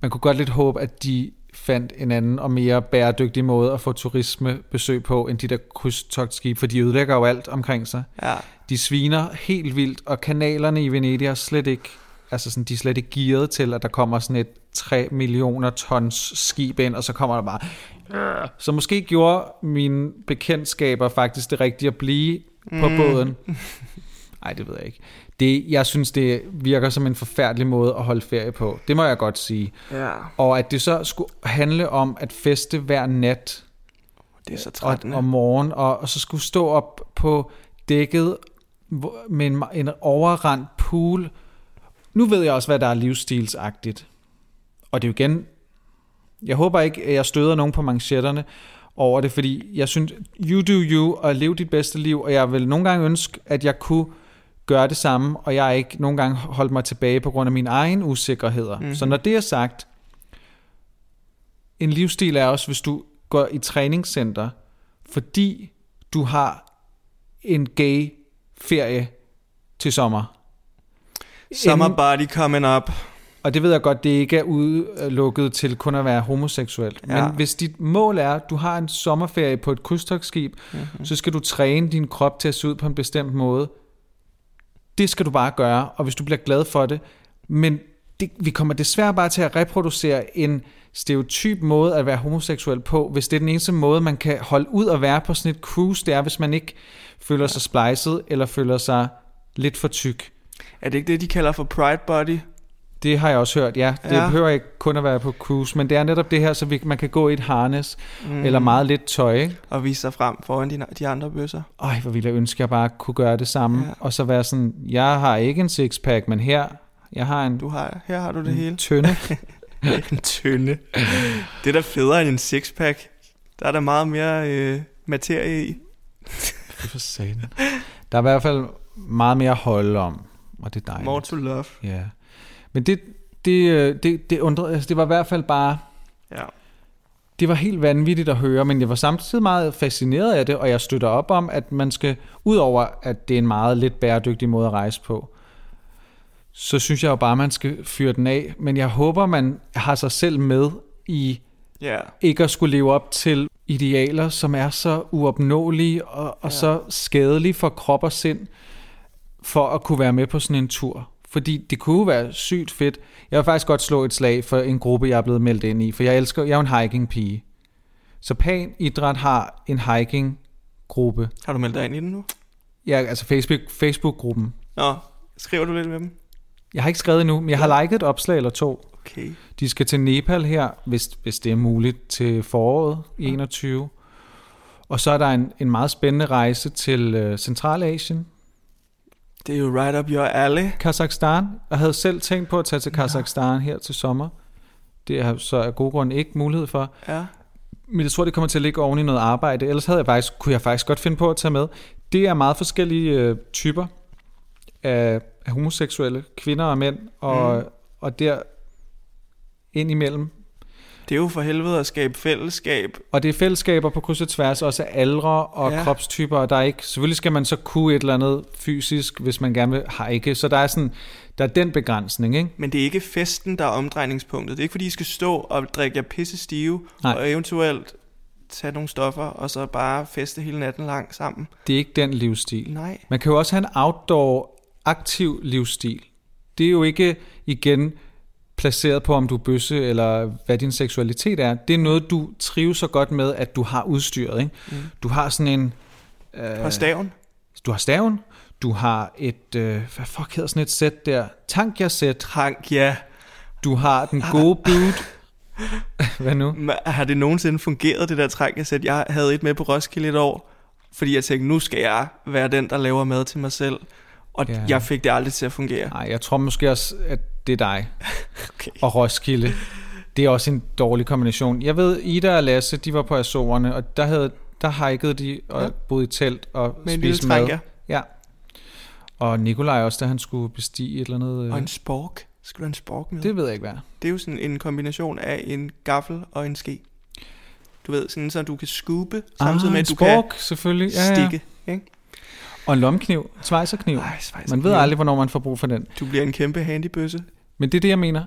Man kunne godt lidt håbe, at de fandt en anden og mere bæredygtig måde at få turismebesøg på, end de der krydstogtskib, for de ødelægger jo alt omkring sig. Ja. De sviner helt vildt, og kanalerne i Venedig er slet ikke, altså sådan, de er slet ikke gearet til, at der kommer sådan et 3 millioner tons skib ind, og så kommer der bare... Så måske gjorde mine bekendtskaber faktisk det rigtige at blive på Mm. båden. Nej, det ved jeg ikke. Det, jeg synes, det virker som en forfærdelig måde at holde ferie på. Det må jeg godt sige. Ja. Og at det så skulle handle om at feste hver nat, Det er så og, trættende. om morgenen, og, og så skulle stå op på dækket med en, en overrendt pool. Nu ved jeg også, hvad der er livsstilsagtigt. Og det er jo igen, jeg håber ikke, at jeg støder nogen på manchetterne over det, fordi jeg synes, you do you, og lev dit bedste liv, og jeg vil nogle gange ønske, at jeg kunne gøre det samme, og jeg ikke nogle gange holdt mig tilbage på grund af mine egne usikkerheder. Mhm. Mm-hmm. Så når det er sagt, en livsstil er også, hvis du går i træningscenter, fordi du har en gay ferie til sommer. Summer Inden- body coming up. Og det ved jeg godt, det ikke er udelukket til kun at være homoseksuel. Ja. Men hvis dit mål er, at du har en sommerferie på et krydstogsskib, mm-hmm. så skal du træne din krop til at se ud på en bestemt måde. Det skal du bare gøre, og hvis du bliver glad for det. Men det, vi kommer desværre bare til at reproducere en stereotyp måde at være homoseksuel på, hvis det er den eneste måde, man kan holde ud at være på sådan et cruise, det er, hvis man ikke føler sig splicet, eller føler sig lidt for tyk. Er det ikke det, de kalder for pride body? Det har jeg også hørt, ja. Det Ja. behøver ikke kun at være på cruise, men det er netop det her, så vi, man kan gå i et harness, mm. eller meget lidt tøj, ikke? Og vise sig frem foran de, de andre bøsser. Øj, hvor ville jeg ønske, at jeg bare kunne gøre det samme, Ja. og så være sådan, jeg har ikke en sixpack, men her, jeg har en, Du har, her har du det hele. tynde. en tynde. Det er da federe end en sixpack. Der er der meget mere øh, materie i. For satan. Der er i hvert fald meget mere at holde om, og det er dejligt. More to love. Ja. Men det, det, øh, det, det, undrede, altså det var i hvert fald bare, Ja. det var helt vanvittigt at høre, men jeg var samtidig meget fascineret af det, og jeg støtter op om, at man skal, udover at det er en meget lidt bæredygtig måde at rejse på, så synes jeg jo bare, at man skal fyre den af. Men jeg håber, man har sig selv med i Ja. ikke at skulle leve op til idealer, som er så uopnåelige og, og ja. så skadelige for krop og sind, for at kunne være med på sådan en tur. Fordi det kunne være sygt fedt. Jeg vil faktisk godt slå et slag for en gruppe, jeg er blevet meldt ind i, for jeg elsker, jeg er en hiking-pige. Så Pan Idræt har en hiking-gruppe. Har du meldt dig ind i den nu? Ja, altså Facebook, Facebook-gruppen. Nå, skriver du lidt med dem? Jeg har ikke skrevet endnu, men jeg har liket et opslag eller to. Okay. De skal til Nepal her, hvis, hvis det er muligt, til foråret i 21. Og så er der en, en meget spændende rejse til øh, Centralasien, Det er jo right up your alley. Kazakhstan. Jeg havde selv tænkt på at tage til Kazakhstan her til sommer. Det har så af gode grunde ikke mulighed for. Ja. Men jeg tror, det kommer til at ligge oven i noget arbejde. Ellers havde jeg faktisk, kunne jeg faktisk godt finde på at tage med. Det er meget forskellige øh, typer af, af homoseksuelle kvinder og mænd. Og, mm. og der ind imellem Det er jo for helvede at skabe fællesskab. Og det er fællesskaber på kryds og tværs, også af aldre og Ja. ja. kropstyper, og der er ikke, selvfølgelig skal man så kunne et eller andet fysisk, hvis man gerne vil hike, så der er sådan, der er den begrænsning, ikke? Men det er ikke festen, der er omdrejningspunktet. Det er ikke fordi, I skal stå og drikke jer pisse stive, Nej. og eventuelt tage nogle stoffer, og så bare feste hele natten lang sammen. Det er ikke den livsstil. Nej. Man kan jo også have en outdoor aktiv livsstil. Det er jo ikke igen placeret på, om du er bøsse, eller hvad din seksualitet er. Det er noget, du trives så godt med, at du har udstyret. Ikke? Mm. Du har sådan en... Og staven. Du har staven, Du har et, øh, hvad fuck hedder sådan et sæt der? Tankja-sæt. Trank, ja. Du har den gode dude. hvad nu? Har det nogensinde fungeret, det der trank, jeg havde et med på Roskilde et år, fordi jeg tænkte, nu skal jeg være den, der laver mad til mig selv. Og Ja. jeg fik det aldrig til at fungere. Nej, jeg tror måske også, at det er dig. Okay. Og Roskilde. Det er også en dårlig kombination. Jeg ved, Ida og Lasse, de var på Azorerne, og der, havde, der hikede de og Ja. boede i telt og Med spiste mad. trank, ja. Og Nikolaj også, da han skulle bestige et eller andet. øh, Og en spork. Skal du have en spork med? Det ved jeg ikke, hvad. Det er jo sådan en kombination af en gaffel og en ske. Du ved, sådan så du kan skube, samtidig ah, med, at du spork, selvfølgelig. kan Ja, ja. stikke. Ikke? Og en lomkniv, svejserkniv. Ej, svejser. Man ved aldrig, hvornår man får brug for den. Du bliver en kæmpe handybøsse. Men det er det, jeg mener.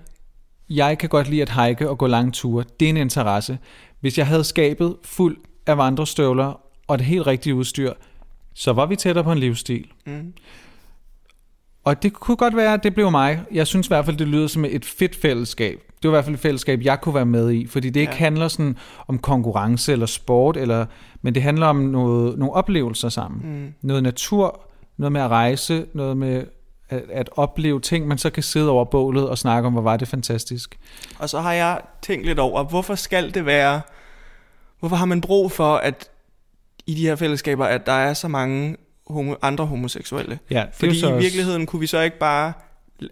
Jeg kan godt lide at hike og gå lange ture. Det er en interesse. Hvis jeg havde skabet fuld af vandrestøvler og det helt rigtige udstyr, så var vi tættere på en livsstil. Mm. Og det kunne godt være, at det blev mig. Jeg synes i hvert fald, det lyder som et fedt fællesskab. Det var i hvert fald et fællesskab, jeg kunne være med i. Fordi det ikke Ja. handler sådan om konkurrence eller sport, eller, men det handler om noget, nogle oplevelser sammen. Mm. Noget natur, noget med at rejse, noget med at, at opleve ting, man så kan sidde over bålet og snakke om, hvor var det fantastisk. Og så har jeg tænkt lidt over, hvorfor skal det være... Hvorfor har man brug for, at i de her fællesskaber, at der er så mange homo, andre homoseksuelle? Ja, Fordi så i også- virkeligheden kunne vi så ikke bare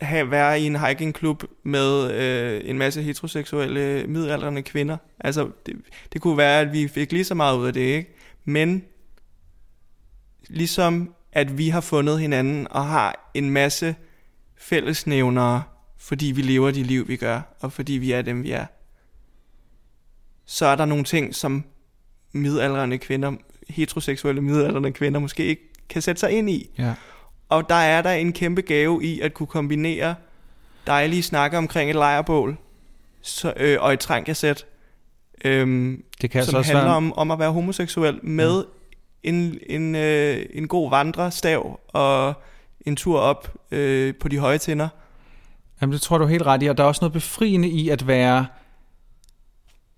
have, være i en hikingklub med øh, en masse heteroseksuelle midaldrende kvinder. Altså, det, det kunne være, at vi fik lige så meget ud af det, ikke? Men ligesom at vi har fundet hinanden og har en masse fællesnævnere, fordi vi lever de liv, vi gør, og fordi vi er dem, vi er, så er der nogle ting, som midaldrende kvinder, heteroseksuelle midaldrende kvinder, måske ikke kan sætte sig ind i. Ja. Og der er der en kæmpe gave i at kunne kombinere dejlige snakke omkring et lejrbål så, øh, og et trænkasæt, øhm, Det kan altså som også handler være... om, om at være homoseksuel med en, en, øh, en god vandrestav og en tur op øh, på de høje tinder. Jamen, det tror du helt ret i, og der er også noget befriende i at være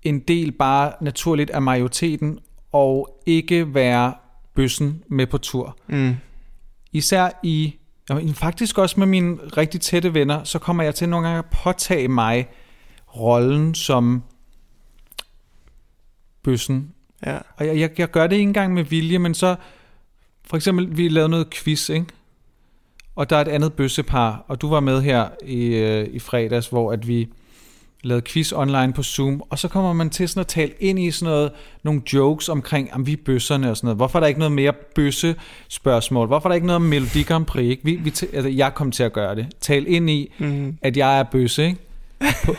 en del bare naturligt af majoriteten, og ikke være bøssen med på tur. Mm. Især i, jamen, faktisk også med mine rigtig tætte venner, så kommer jeg til nogle gange at påtage mig rollen som bøssen. Ja. Og jeg, jeg, jeg gør det ikke engang med vilje, men så, for eksempel, vi lavede noget quiz, ikke? Og der er et andet bøssepar, og du var med her i, øh, i fredags, hvor at vi lavede quiz online på Zoom, og så kommer man til sådan at tale ind i sådan noget, nogle jokes omkring, om vi er bøsserne og sådan noget. Hvorfor er der ikke noget mere bøsse spørgsmål? Hvorfor er der ikke noget om Melodi Grand Prix? Ikke? Vi, vi altså, jeg kom til at gøre det. Tal ind i, Mm. at jeg er bøsse, ikke? På,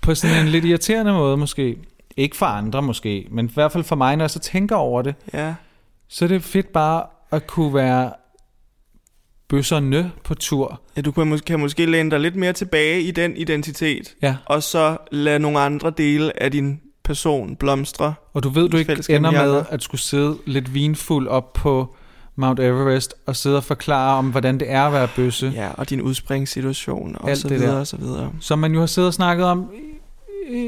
på sådan en lidt irriterende måde måske. Ikke for andre måske, men i hvert fald for mig, når jeg så tænker over det, ja. så er det fedt bare at kunne være bøsserne på tur. ja, du kan, mås- kan måske læne dig lidt mere tilbage i den identitet, Ja, og så lade nogle andre dele af din person blomstre. og du ved, du ikke ender med at skulle sidde lidt vinfuld op på Mount Everest og sidde og forklare om, hvordan det er at være bøsse. Ja, og din udspringssituation og Alt så videre der. og så videre. som man jo har siddet og snakket om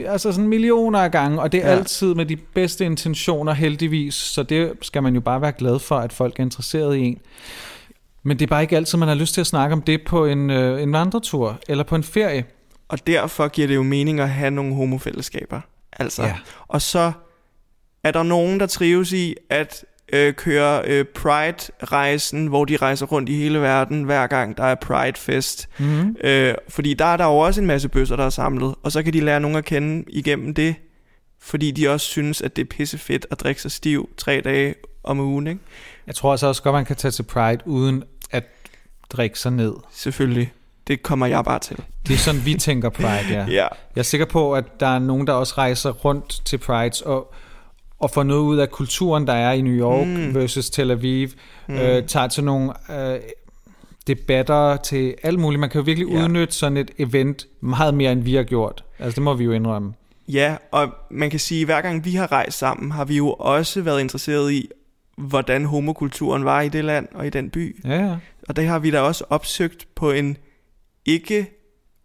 altså sådan millioner af gange, og det er ja. altid med de bedste intentioner heldigvis, så det skal man jo bare være glad for, at folk er interesseret i en. Men det er bare ikke altid, man har lyst til at snakke om det på en, øh, en vandretur eller på en ferie. Og derfor giver det jo mening at have nogle homofællesskaber. Altså. Ja. Og så er der nogen, der trives i at øh, køre øh, Pride-rejsen, hvor de rejser rundt i hele verden, hver gang der er Pride-fest. Mm-hmm. Øh, fordi der er der jo også en masse bøsser, der er samlet, og så kan de lære nogen at kende igennem det, fordi de også synes, at det er pissefedt at drikke sig stiv tre dage om ugen, ikke? Jeg tror altså også godt, man kan tage til Pride uden at drikke sig ned. Selvfølgelig. Det kommer jeg bare til. Det er sådan, vi tænker Pride, ja. Ja. Jeg er sikker på, at der er nogen, der også rejser rundt til Prides og, og får noget ud af kulturen, der er i New York Mm. versus Tel Aviv. Mm. Mm. Øh, tager til nogle øh, debatter, til alt muligt. Man kan jo virkelig ja. udnytte sådan et event meget mere, end vi har gjort. Altså, det må vi jo indrømme. Ja, og man kan sige, at hver gang vi har rejst sammen, har vi jo også været interesseret i, hvordan homokulturen var i det land og i den by. Ja, ja. Og det har vi da også opsøgt på en ikke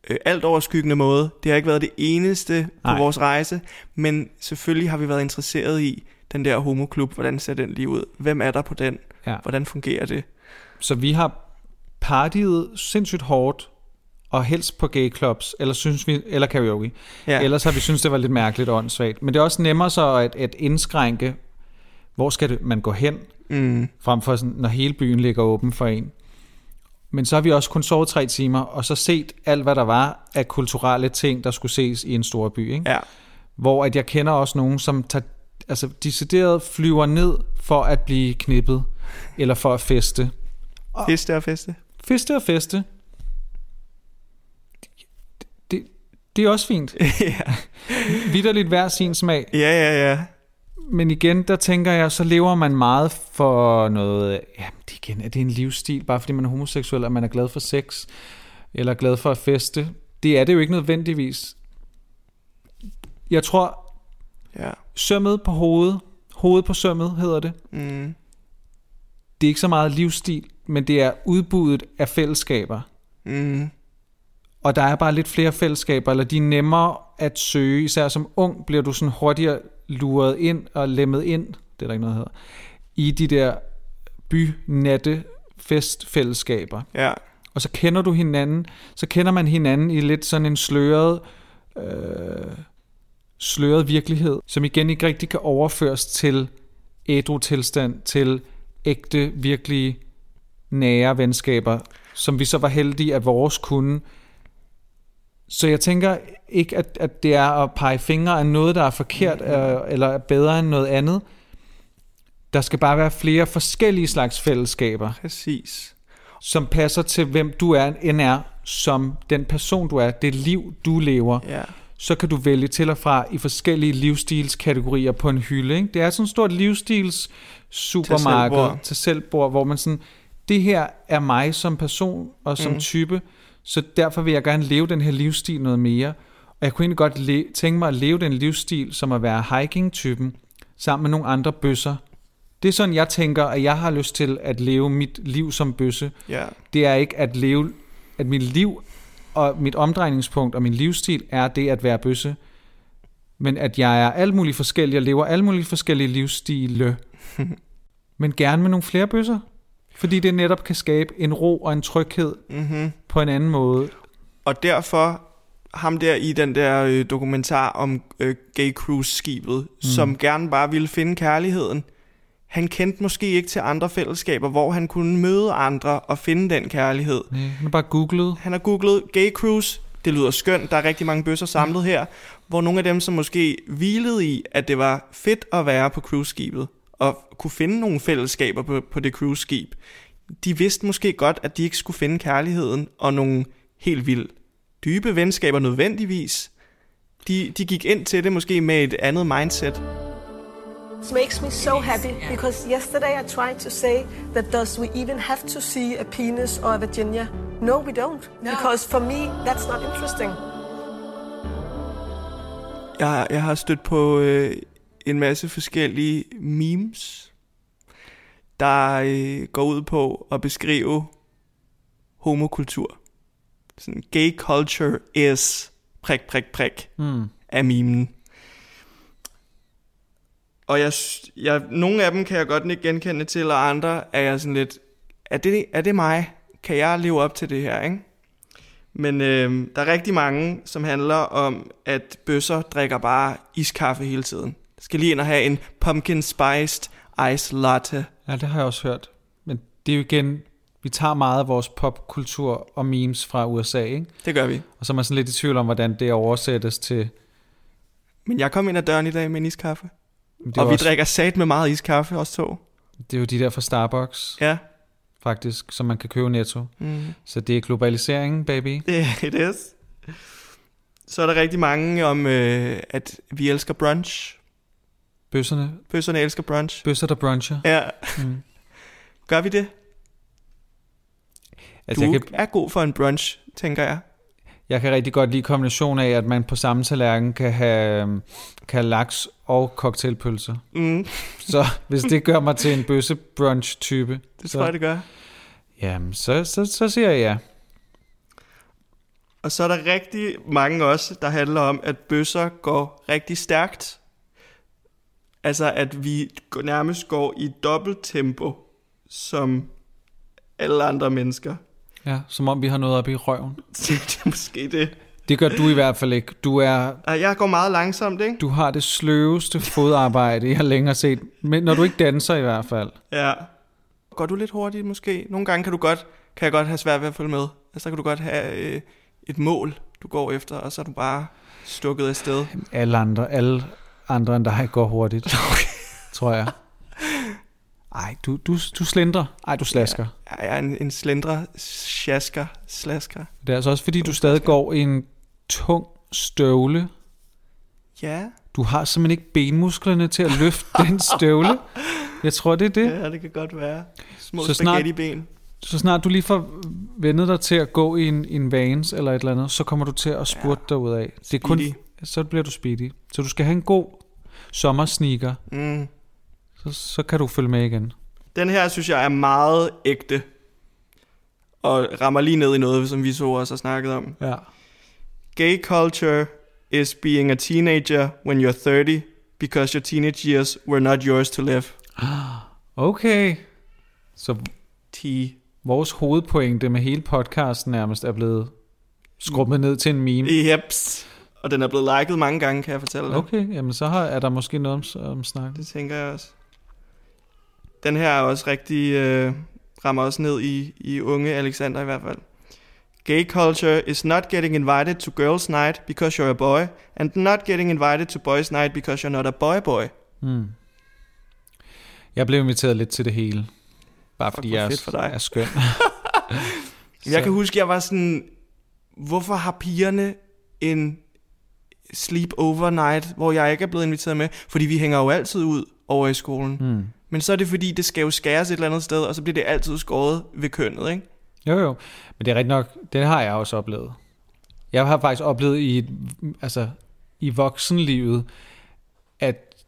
øh, alt overskyggende måde. Det har ikke været det eneste på Nej. vores rejse, men selvfølgelig har vi været interesseret i den der homoklub. Hvordan ser den lige ud? Hvem er der på den? Ja. Hvordan fungerer det? Så vi har partiet sindssygt hårdt, og helst på gay clubs, eller, synes vi, eller karaoke. Ja. Ellers har vi synes det var lidt mærkeligt og åndssvagt. Men det er også nemmere så at, at indskrænke, hvor skal det, man gå hen, Mm. frem for sådan, når hele byen ligger åben for en. Men så har vi også kun sovet tre timer, og så set alt, hvad der var af kulturelle ting, der skulle ses i en stor by. Ikke? Ja. Hvor at jeg kender også nogen, som tager, altså, decideret flyver ned for at blive knippet, eller for at feste. Feste og feste. Feste og feste. Det, det, det er også fint. ja. Vitterligt hver sin smag. ja, ja, ja. Men igen, der tænker jeg, så lever man meget for noget... Ja, det igen, er det en livsstil, bare fordi man er homoseksuel, og man er glad for sex, eller glad for at feste? Det er det jo ikke nødvendigvis. Jeg tror, Ja. sømmet på hovedet, hovedet på sømmet hedder det, Mm. det er ikke så meget livsstil, men det er udbuddet af fællesskaber. Mm. Og der er bare lidt flere fællesskaber, eller de er nemmere at søge. Især som ung bliver du sådan hurtigere luret ind og lemmet ind, det er der ikke noget, der hedder, i de der bynatte festfællesskaber. Ja. Og så kender du hinanden, så kender man hinanden i lidt sådan en sløret, øh, sløret virkelighed, som igen ikke rigtig kan overføres til ædru tilstand, til ægte, virkelige, nære venskaber, som vi så var heldige, at vores kunne. Så jeg tænker ikke, at, at det er at pege fingre af noget, der er forkert, øh, eller er bedre end noget andet. Der skal bare være flere forskellige slags fællesskaber Præcis. som passer til, hvem du er, end er, som den person, du er, det liv, du lever, Ja. så kan du vælge til og fra i forskellige livsstilskategorier på en hylde. Ikke? Det er sådan et stort livsstils supermarked til selvbord, hvor man sådan, det her er mig som person og som mm. type, så derfor vil jeg gerne leve den her livsstil noget mere. Og jeg kunne egentlig godt le- tænke mig at leve den livsstil, som at være hiking-typen, sammen med nogle andre bøsser. Det er sådan, jeg tænker, at jeg har lyst til at leve mit liv som bøsse Ja. det er ikke at leve, at mit liv og mit omdrejningspunkt og min livsstil er det at være bøsse, men at jeg er alt muligt forskellig og lever alle mulige forskellige livsstile, men gerne med nogle flere bøsser, fordi det netop kan skabe en ro og en tryghed Mm-hmm. på en anden måde. Og derfor ham der i den der øh, dokumentar om øh, gay cruise skibet, mm. som gerne bare ville finde kærligheden. Han kendte måske ikke til andre fællesskaber, hvor han kunne møde andre og finde den kærlighed. Nej, han er bare googlet. Han har googlet gay cruise. Det lyder skønt. Der er rigtig mange bøsser samlet her. Hvor nogle af dem, som måske hvilede i, at det var fedt at være på cruiseskibet, og kunne finde nogle fællesskaber på, på det cruiseskib, de vidste måske godt, at de ikke skulle finde kærligheden og nogle helt vildt dybe venskaber nødvendigvis. De, de gik ind til det måske med et andet mindset. It makes me so happy because yesterday I tried to say that does we even have to see a penis or a vagina? No, we don't. Because for me, that's not interesting. Jeg, jeg har stødt på øh, en masse forskellige memes, der øh, går ud på at beskrive homokultur. Sådan, gay culture is prik, prik, prik Mm. af memen. Og jeg, jeg, nogle af dem kan jeg godt ikke genkende til, og andre er jeg sådan lidt, er det, er det mig? Kan jeg leve op til det her, ikke? Men øh, der er rigtig mange, som handler om, at bøsser drikker bare iskaffe hele tiden. Skal lige ind og have en pumpkin spiced ice latte. Ja, det har jeg også hørt. Men det er jo igen, vi tager meget af vores popkultur og memes fra USA, ikke? Det gør vi. Og så er man sådan lidt i tvivl om, hvordan det oversættes til... Men jeg kom ind ad døren i dag med en iskaffe. Og er, vi også, drikker sat med meget iskaffe, os to. det er jo de der fra Starbucks, Ja. faktisk, som man kan købe netto. Mm. Så det er globalisering, baby. Det it is. Så er der rigtig mange om, øh, at vi elsker brunch. Bøsserne, Bøsserne elsker brunch. bøsser, der bruncher. Ja. Mm. Gør vi det? Altså, du jeg, kan, er god for en brunch, tænker jeg. jeg kan rigtig godt lide kombinationen af, at man på samme tallerken kan have, øhm, kan have laks og cocktailpølser. Mm, Så hvis det gør mig til en bøsse brunch type, det så, tror jeg, det gør. jamen, så, så, så siger jeg ja. Og så er der rigtig mange også, der handler om, at bøsser går rigtig stærkt. Altså, at vi nærmest går i dobbelt tempo, som alle andre mennesker. Ja, som om vi har noget op i røven. det er måske det. Det gør du i hvert fald ikke. Du er Jeg går meget langsomt, ikke? du har det sløveste fodarbejde, jeg har længere set. Men når du ikke danser i hvert fald. Ja. Går du lidt hurtigt måske? Nogle gange kan du godt, kan jeg godt have svært ved at følge med. Altså, så kan du godt have øh, et mål, du går efter, og så er du bare stukket afsted. Alle andre, alle andre end dig går hurtigt, Okay. tror jeg. Ej, du, du, du slendrer. Ej, du slasker. Ja, jeg er en, en slendre, sjasker, slasker. Det er altså også fordi, du stadig går i en tung støvle. Ja, Du har simpelthen ikke benmusklerne til at løfte den støvle. Jeg tror, det er det. ja, det kan godt være. Små Så snart- spaghetti-ben. Så snart du lige får vendet dig til at gå i en, en vans eller et eller andet, så kommer du til at spurte ja. dig ud af. Det er kun, Speedy. Så bliver du speedy. Så du skal have en god sommersneaker, Mm. så, så kan du følge med igen. Den her, synes jeg, er meget ægte. Og rammer lige ned i noget, som vi så også har snakket om. Ja. Gay culture is being a teenager when you're 30 because your teenage years were not yours to live. Okay. Så T. vores hovedpointe med hele podcasten nærmest er blevet skrubbet ned til en meme. Jeps. Og den er blevet liket mange gange, kan jeg fortælle dig. Okay, jamen så har, er der måske noget om, om snakken. Det tænker jeg også. Den her er også rigtig, øh, rammer også ned i, i unge Alexander i hvert fald. Gay culture is not getting invited to girls' night because you're a boy, and not getting invited to boys' night because you're not a boy-boy. Hmm. Jeg blev inviteret lidt til det hele. Bare fordi hvor jeg fedt for er, dig. er skøn. Jeg kan huske, jeg var sådan, hvorfor har pigerne en sleep overnight, hvor jeg ikke er blevet inviteret med? Fordi vi hænger jo altid ud over i skolen. Hmm. Men så er det fordi, det skal jo skæres et eller andet sted, og så bliver det altid skåret ved kønnet, ikke? Jo, jo. Men det er rigtigt nok, det har jeg også oplevet. Jeg har faktisk oplevet i, altså, i voksenlivet, at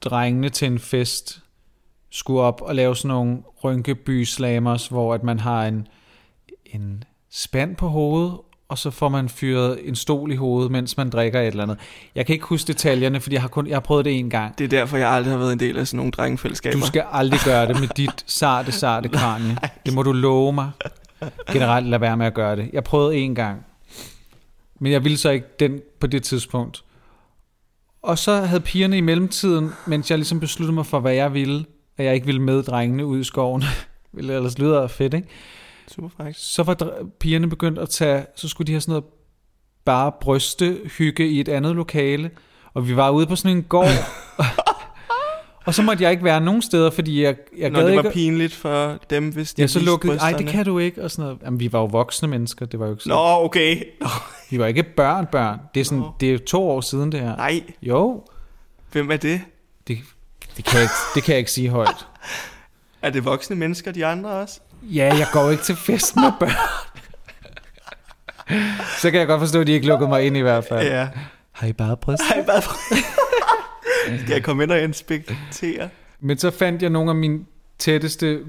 drengene til en fest skulle op og lave sådan nogle rynkeby-slamers, hvor at man har en, en spand på hovedet, og så får man fyret en stol i hovedet, mens man drikker et eller andet. Jeg kan ikke huske detaljerne, fordi jeg har, kun, jeg har prøvet det en gang. Det er derfor, jeg aldrig har været en del af sådan nogle drengefællesskaber. Du skal aldrig gøre det med dit sarte, sarte kranie. Det må du love mig. Generelt lade være med at gøre det. Jeg prøvede en gang. Men jeg ville så ikke den på det tidspunkt. Og så havde pigerne i mellemtiden, mens jeg ligesom besluttede mig for, hvad jeg ville, at jeg ikke ville med drengene ud i skoven, hvilket ellers lyder fedt, ikke? Super frækt. Så var pigerne begyndt at tage, så skulle de have sådan noget bare brystehygge i et andet lokale, og vi var ude på sådan en gård, og så måtte jeg ikke være nogen steder, fordi jeg, jeg Når gad det ikke... var pinligt for dem, hvis de Ja, så lukkede, ej, det brysterne. kan du ikke, og sådan noget. Jamen, vi var jo voksne mennesker, det var jo ikke sådan. Nå, okay. Nå, Vi var ikke børn, børn. Det er, sådan, Nå. det er to år siden, det her. nej, Jo, hvem er det? det, det, kan jeg ikke, det kan jeg ikke sige højt. Er det voksne mennesker, de andre også? Ja, jeg går ikke til fest med børn. så kan jeg godt forstå, at de ikke lukkede mig ind i hvert fald. Ja. Har I bare bryst? Ej, hvad? Skal jeg komme ind og inspektere? Men så fandt jeg nogle af mine tætteste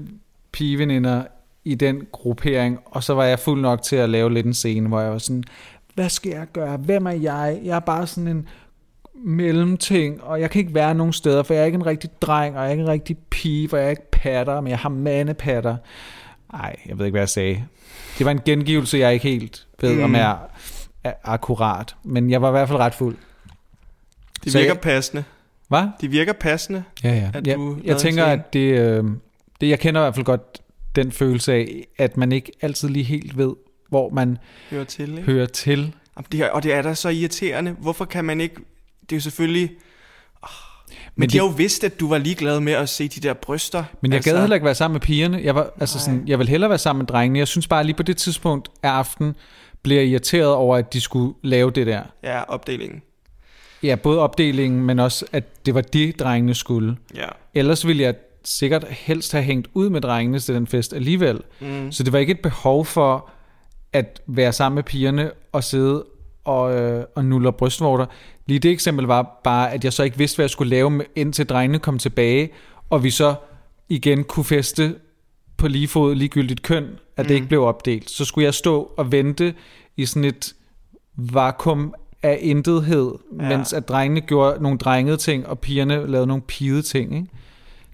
pigeveninder i den gruppering, og så var jeg fuld nok til at lave lidt en scene, hvor jeg var sådan, hvad skal jeg gøre? Hvem er jeg? Jeg er bare sådan en mellemting, og jeg kan ikke være nogen steder, for jeg er ikke en rigtig dreng, og jeg er ikke en rigtig pige, for jeg er ikke patter, men jeg har mandepatter. Nej, jeg ved ikke, hvad jeg sagde. Det var en gengivelse, jeg ikke helt ved, mm. om Mm. er, akkurat, men jeg var i hvert fald ret fuld. Det virker jeg- passende. Hvad? Det virker passende. Ja, ja. at Jeg, du jeg tænker, at det, øh, det, jeg kender i hvert fald godt den følelse af, at man ikke altid lige helt ved, hvor man Hører til, ikke? hører til. Jamen, det og det er da så irriterende. Hvorfor kan man ikke... Det er jo selvfølgelig... Men, Men de det- har jo vidst, at du var ligeglad med at se de der bryster. Men jeg altså, gad heller ikke være sammen med pigerne. Jeg, var, altså sådan, jeg vil hellere være sammen med drengene. Jeg synes bare lige på det tidspunkt af aften, bliver jeg irriteret over, at de skulle lave det der. Ja, opdelingen. Ja, både opdelingen, men også, at det var det, drengene skulle. Ja. Ellers ville jeg sikkert helst have hængt ud med drengene til den fest alligevel. Mm. Så det var ikke et behov for at være sammen med pigerne og sidde og, øh, og nuller brystvorter. Lige det eksempel var bare, at jeg så ikke vidste, hvad jeg skulle lave, med- indtil drengene kom tilbage, og vi så igen kunne feste på lige fod, ligegyldigt køn, at det Mm. ikke blev opdelt. Så skulle jeg stå og vente i sådan et vakuum af intethed, Ja. mens at drengene gjorde nogle drengede ting, og pigerne lavede nogle pigede ting. Ikke?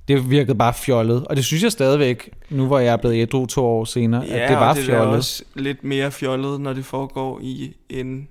Det virkede bare fjollet, og det synes jeg stadigvæk, nu hvor jeg er blevet ædru to år senere, Ja, at det var og det er fjollet. også lidt mere fjollet, når det foregår i en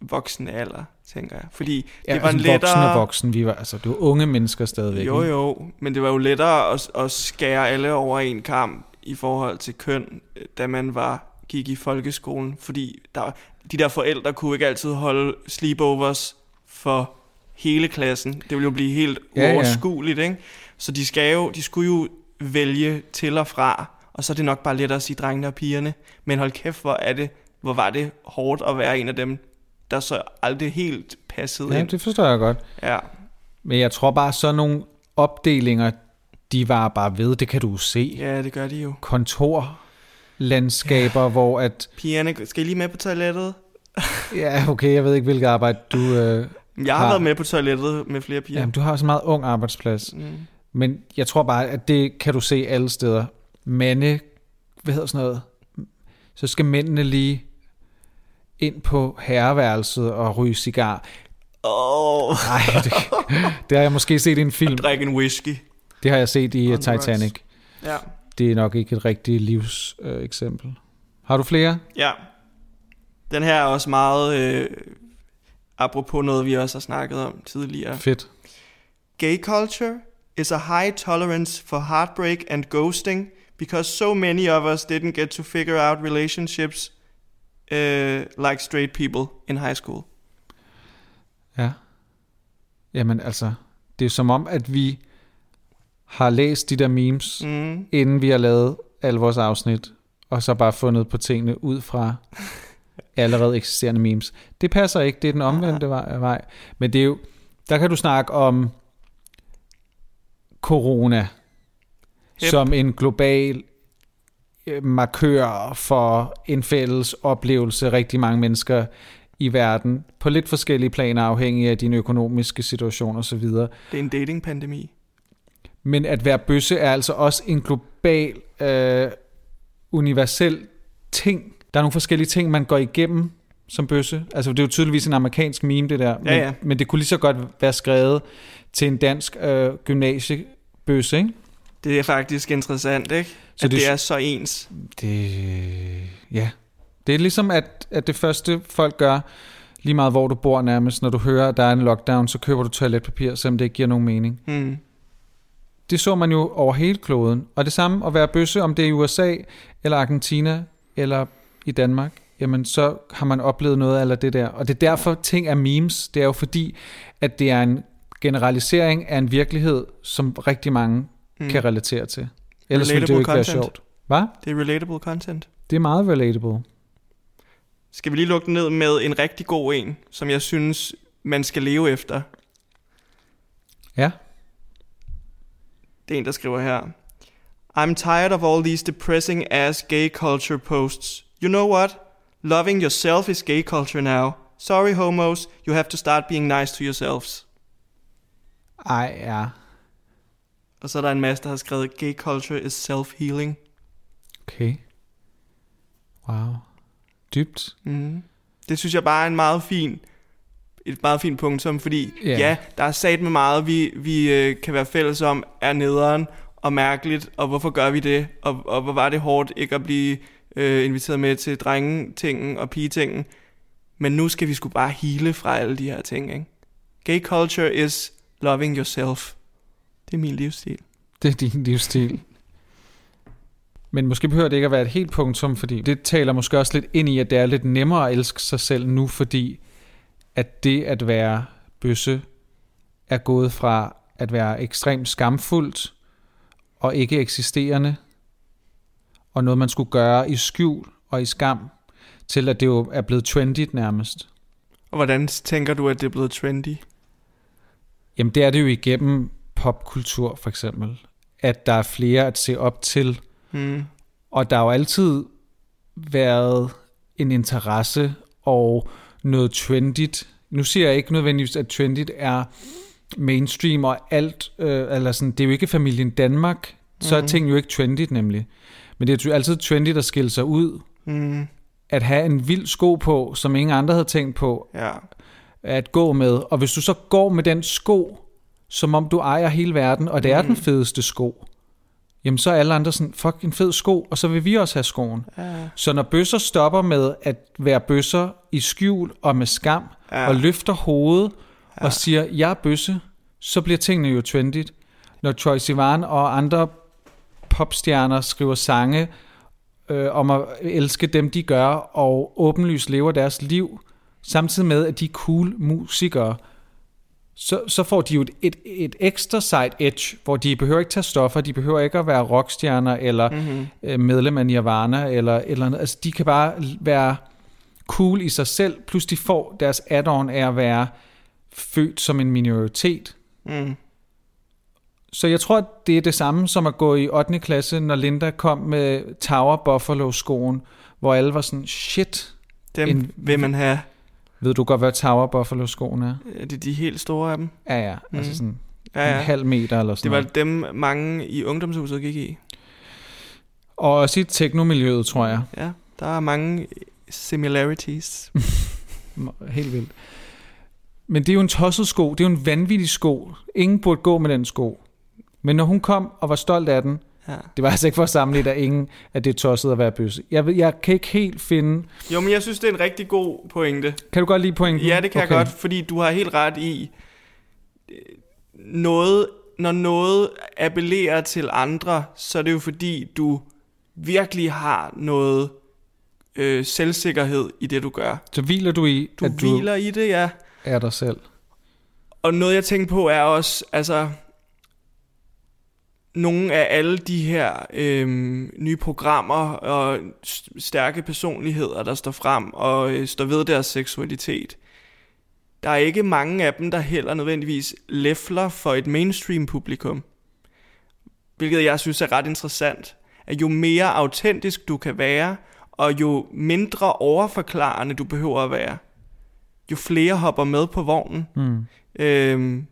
voksen alder, tænker jeg. Fordi Ja, det var altså, voksen lettere... og voksen, vi var, altså, det var unge mennesker stadigvæk. Jo, jo, men det var jo lettere at, at skære alle over en kamp i forhold til køn, da man var gik i folkeskolen, fordi der, de der forældre kunne ikke altid holde sleepovers for hele klassen. Det ville jo blive helt Ja, ja. uoverskueligt, ikke? Så de, skal jo, de skulle jo vælge til og fra, og så er det nok bare lettere at sige drengene og pigerne. Men hold kæft, hvor er det, hvor var det hårdt at være en af dem, der så aldrig helt passede Ja, ind. det forstår jeg godt. Ja. Men jeg tror bare, sådan nogle opdelinger, de var bare ved, det kan du se. ja, det gør de jo. Kontorlandskaber, hvor at, Pigerne, skal I lige med på toilettet? ja okay, jeg ved ikke, hvilket arbejde du... Øh, Jeg har Har- været med på toilettet med flere piger. jamen, du har så meget ung arbejdsplads. Mm. Men jeg tror bare, at det kan du se alle steder. Mande, hvad hedder sådan noget? Så skal mændene lige ind på herreværelset og ryge cigar. Åh, oh, Nej, det, det har jeg måske set i en film. drikke en whisky. Det har jeg set i On uh, rocks. Titanic. Ja. Det er nok ikke et rigtigt livseksempel. Øh, eksempel. har du flere? ja. Den her er også meget, øh, apropos noget, vi også har snakket om tidligere. Fedt. Gay culture is a high tolerance for heartbreak and ghosting because so many of us didn't get to figure out relationships uh, like straight people in high school. Ja. Jamen altså, det er som om, at vi har læst de der memes, Mm. inden vi har lavet alle vores afsnit, og så bare fundet på tingene ud fra allerede eksisterende memes. Det passer ikke, det er den omvendte vej. vej. Men det er jo, der kan du snakke om corona Yep. som en global øh, markør for en fælles oplevelse rigtig mange mennesker i verden på lidt forskellige planer afhængig af din økonomiske situation osv. Det er en datingpandemi. Men at være bøsse er altså også en global, øh, universel ting. Der er nogle forskellige ting, man går igennem som bøsse. Altså det er jo tydeligvis en amerikansk meme, det der. Men, Ja, ja. men det kunne lige så godt være skrevet til en dansk øh, gymnasiebøsse, ikke? Det er faktisk interessant, ikke? Så at det- det, er så ens. Det, ja. Det er ligesom, at, at det første folk gør, lige meget hvor du bor nærmest, når du hører, at der er en lockdown, så køber du toiletpapir, selvom det ikke giver nogen mening. Hmm. Det så man jo over hele kloden. Og det samme at være bøsse, om det er i USA, eller Argentina, eller i Danmark, jamen så har man oplevet noget af det der. Og det er derfor, ting er memes. Det er jo fordi, at det er en generalisering af en virkelighed, som rigtig mange Hmm. kan relatere til. Ellers ville det jo ikke Relatable være content. sjovt. Hvad? Det er relatable content. Det er meget relatable. Skal vi lige lukke ned med en rigtig god en, som jeg synes, man skal leve efter? Ja. Det er en, der skriver her. I'm tired of all these depressing ass gay culture posts. You know what? Loving yourself is gay culture now. Sorry homos, you have to start being nice to yourselves. Ej, ja. Og så er der en masse, der har skrevet, gay culture is self-healing. Okay. Wow. Dybt. Mm. Det synes jeg bare er en meget fin, et meget fint punktum, fordi Ja. yeah. ja, der er sat med meget, vi, vi øh, kan være fælles om, er nederen og mærkeligt, og hvorfor gør vi det, og, og hvor var det hårdt ikke at blive øh, inviteret med til drengetingen og pigetingen. Men nu skal vi sgu bare hele fra alle de her ting, ikke? Gay culture is loving yourself. Det er min livsstil. Det er din livsstil. Men måske behøver det ikke at være et helt punktum, fordi det taler måske også lidt ind i, at det er lidt nemmere at elske sig selv nu, fordi at det at være bøsse er gået fra at være ekstremt skamfuldt og ikke eksisterende, og noget man skulle gøre i skjul og i skam, til at det jo er blevet trendigt nærmest. Og hvordan tænker du, at det er blevet trendy? Jamen det er det jo igennem popkultur for eksempel, at der er flere at se op til, Hmm. Og der har jo altid været en interesse og noget trendigt. Nu siger jeg ikke nødvendigvis, at trendigt er mainstream og alt, øh, eller sådan, det er jo ikke familien Danmark, så er Mhm. ting jo ikke trendigt nemlig. Men det er jo altid trendigt at skille sig ud, Hmm. at have en vild sko på, som ingen andre havde tænkt på, Ja. at gå med. Og hvis du så går med den sko, som om du ejer hele verden, og det er den fedeste sko, jamen så er alle andre sådan, fuck en fed sko, og så vil vi også have skoen. Ja. Så når bøsser stopper med at være bøsser i skjul og med skam, Ja. og løfter hovedet ja. og siger, jeg er bøsse, så bliver tingene jo trendigt. Når Troy Sivan og andre popstjerner skriver sange øh, om at elske dem, de gør, og åbenlyst lever deres liv, samtidig med, at de er cool musikere, så, så får de jo et, et, et ekstra side edge, hvor de behøver ikke tage stoffer, de behøver ikke at være rockstjerner, eller mm-hmm. øh, medlem af Nirvana, eller eller andet. Altså, de kan bare være cool i sig selv, plus de får deres add-on af at være født som en minoritet. Mm. Så jeg tror, det er det samme som at gå i 8. klasse, når Linda kom med Tower Buffalo-skoen, hvor alle var sådan, shit, Dem en... vil man have. Ved du godt, hvad Tower Buffalo-skoen er? Er det de helt store af dem? Ja, ja, mm. altså Mhm. sådan Ja, en ja. halv meter eller Det sådan var noget. dem, mange i ungdomshuset gik i. Og også i teknomiljøet, tror jeg. Ja, der er mange similarities. Helt vildt. Men det er jo en tosset sko. Det er jo en vanvittig sko. Ingen burde gå med den sko. Men når hun kom og var stolt af den, Ja. det var altså ikke for at sammenligne, at ingen at det er tosset at være bøsse. Jeg, jeg kan ikke helt finde... Jo, men jeg synes, det er en rigtig god pointe. Kan du godt lide pointen? Ja, det kan okay. jeg godt, fordi du har helt ret i øh, noget, når noget appellerer til andre, så er det jo fordi, du virkelig har noget øh, selvsikkerhed i det, du gør. Så hviler du i, Du at du hviler i det, ja. er dig selv. Og noget, jeg tænker på, er også, altså, nogle af alle de her øhm, nye programmer og stærke personligheder, der står frem og øh, står ved deres seksualitet. Der er ikke mange af dem, der heller nødvendigvis læfler for et mainstream publikum. Hvilket jeg synes er ret interessant. At jo mere autentisk du kan være, og jo mindre overforklarende du behøver at være, jo flere hopper med på vognen. Mm. Øhm,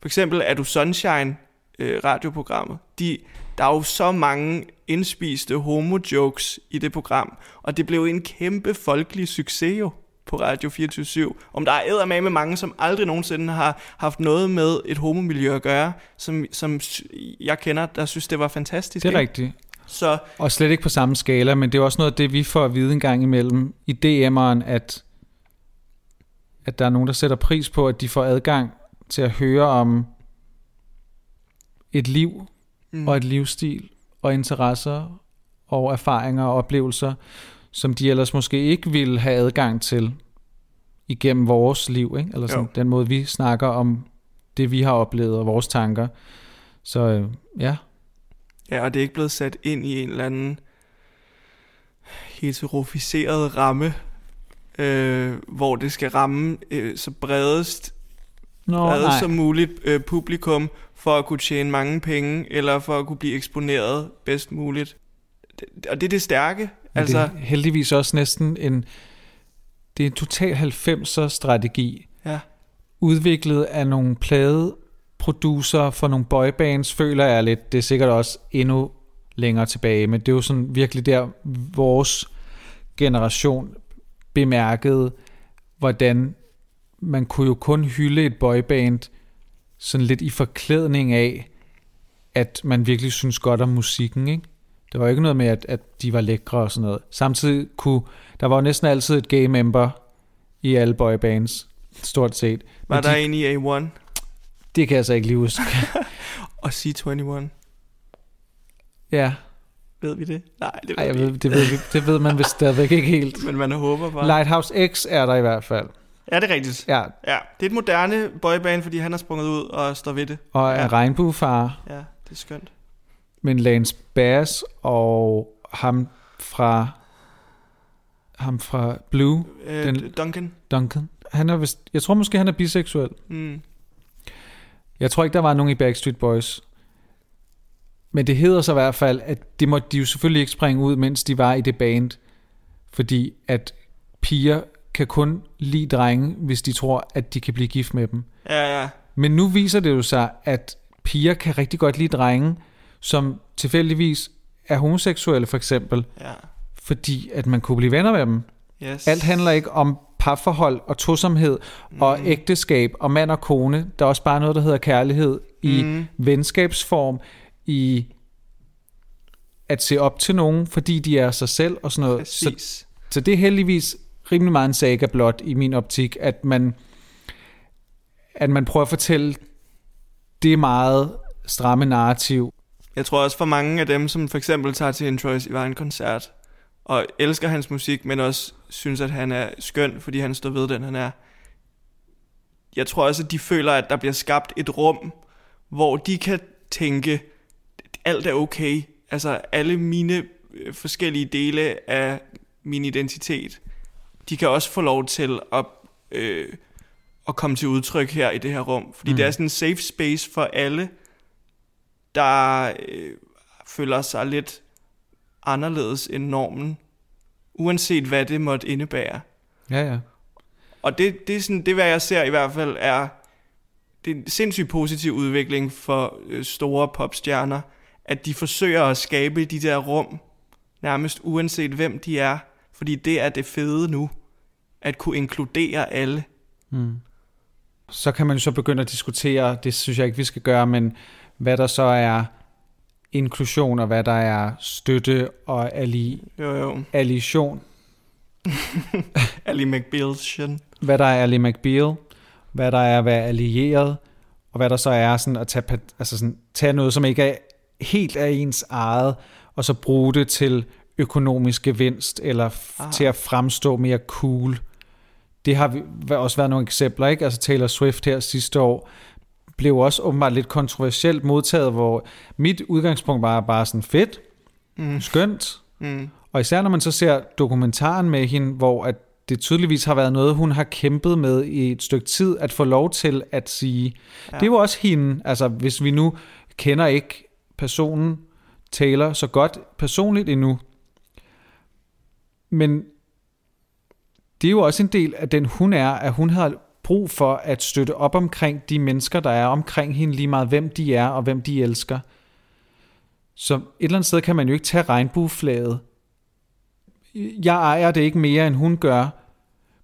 for eksempel er du Sunshine øh, radioprogrammet. De, der er jo så mange indspiste homo-jokes i det program, og det blev en kæmpe folkelig succes jo på Radio 24 Om der er med med mange, som aldrig nogensinde har haft noget med et homomiljø at gøre, som, som jeg kender, der synes, det var fantastisk. Det er ikke? rigtigt. Så Og slet ikke på samme skala, men det er også noget af det, vi får at vide en gang imellem i DM'eren, at, at der er nogen, der sætter pris på, at de får adgang til at høre om et liv mm. og et livsstil og interesser og erfaringer og oplevelser, som de ellers måske ikke ville have adgang til igennem vores liv, ikke? eller sådan, Jo. den måde, vi snakker om det, vi har oplevet og vores tanker. Så øh, ja, Ja, og det er ikke blevet sat ind i en eller anden heteroficeret ramme, øh, hvor det skal ramme øh, så bredest, Nå, bredest nej. som muligt øh, publikum, for at kunne tjene mange penge, eller for at kunne blive eksponeret bedst muligt. Og det er det stærke. Men Altså, det er heldigvis også næsten en, det er en total 90'er strategi, ja, udviklet af nogle pladeproducer for nogle boybands, føler jeg lidt. Det er sikkert også endnu længere tilbage, men det er jo sådan virkelig der, vores generation bemærkede, hvordan man kunne jo kun hylde et boyband sådan lidt i forklædning af, at man virkelig synes godt om musikken, ikke? Det var ikke noget med, at, at de var lækre og sådan noget. Samtidig kunne, der var jo næsten altid et gay member i alle boybands, stort set. var Men der de, en i A1 Det kan jeg så ikke lige huske. og C21? ja, Ved vi det? Nej, det ved Ej, jeg ved, det, ved, det ved man vist stadigvæk ikke helt. Men man håber bare. Lighthouse X er der i hvert fald. Ja, det er rigtigt. Ja, Ja, det er et moderne boyband, fordi han har sprunget ud og står ved det. og er Ja. regnbuefar. Ja, det er skønt. Men Lance Bass og ham fra ham fra Blue, Øh, Den- Duncan. Duncan. Han er vist, jeg tror måske, han er biseksuel. Mm. Jeg tror ikke, der var nogen i Backstreet Boys. Men det hedder så i hvert fald, at det måtte de jo selvfølgelig ikke springe ud, mens de var i det band. Fordi at piger kan kun lide drenge, hvis de tror, at de kan blive gift med dem. Ja, ja. Men nu viser det jo sig, at piger kan rigtig godt lide drenge, som tilfældigvis er homoseksuelle for eksempel, Ja. fordi at man kunne blive venner med dem. Yes. Alt handler ikke om parforhold og tosomhed mm. og ægteskab og mand og kone. Der er også bare noget, der hedder kærlighed i mm. venskabsform, i at se op til nogen, fordi de er sig selv og sådan noget. Så, så det er heldigvis rimelig meget en saga blot i min optik, at man, at man prøver at fortælle det meget stramme narrativ. Jeg tror også for mange af dem, som for eksempel tager til en Troye en koncert, og elsker hans musik, men også synes, at han er skøn, fordi han står ved den, han er. Jeg tror også, at de føler, at der bliver skabt et rum, hvor de kan tænke, alt er okay. Altså alle mine øh, forskellige dele af min identitet, de kan også få lov til at, øh, at komme til udtryk her i det her rum. Fordi mm. det er sådan en safe space for alle, der øh, føler sig lidt anderledes end normen, uanset hvad det måtte indebære. Ja, ja. Og det, det er sådan, det hvad jeg ser i hvert fald er, det er en sindssygt positiv udvikling for øh, store popstjerner, at de forsøger at skabe de der rum, nærmest uanset hvem de er, fordi det er det fede nu, at kunne inkludere alle. Mm. Så kan man jo så begynde at diskutere, det synes jeg ikke, vi skal gøre, men hvad der så er inklusion, og hvad der er støtte og alli, jo, jo. alliation. Ali McBeal. Hvad der er Ali McBeal, hvad der er at være allieret, og hvad der så er sådan at tage, altså sådan, tage noget, som ikke er helt af ens eget, og så bruge det til økonomisk gevinst, eller Aha. til at fremstå mere cool. Det har vi også været nogle eksempler, ikke? Altså Taylor Swift her sidste år blev også åbenbart lidt kontroversielt modtaget, hvor mit udgangspunkt var bare sådan fedt, mm. skønt, mm. og især når man så ser dokumentaren med hende, hvor at det tydeligvis har været noget, hun har kæmpet med i et stykke tid, at få lov til at sige, ja. det var også hende, altså hvis vi nu kender ikke personen Taylor så godt personligt endnu, men det er jo også en del af den hun er, at hun har brug for at støtte op omkring de mennesker, der er omkring hende, lige meget hvem de er og hvem de elsker. Så et eller andet sted kan man jo ikke tage regnbueflaget. Jeg ejer det ikke mere, end hun gør,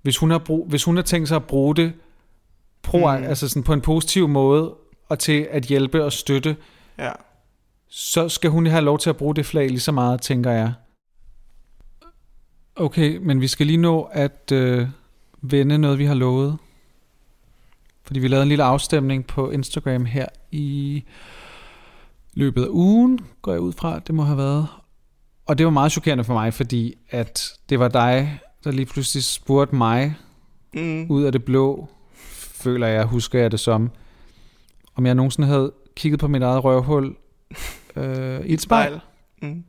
hvis hun har, brug, hvis hun har tænkt sig at bruge det pro, mm. altså sådan på en positiv måde, og til at hjælpe og støtte, ja. så skal hun have lov til at bruge det flag lige så meget, tænker jeg. Okay, men vi skal lige nå at øh, vende noget, vi har lovet. Fordi vi lavede en lille afstemning på Instagram her i løbet af ugen, går jeg ud fra, det må have været. Og det var meget chokerende for mig, fordi at det var dig, der lige pludselig spurgte mig mm. ud af det blå, føler jeg, husker jeg det som, om jeg nogensinde havde kigget på mit eget røvhul øh, i et spejl. Mm.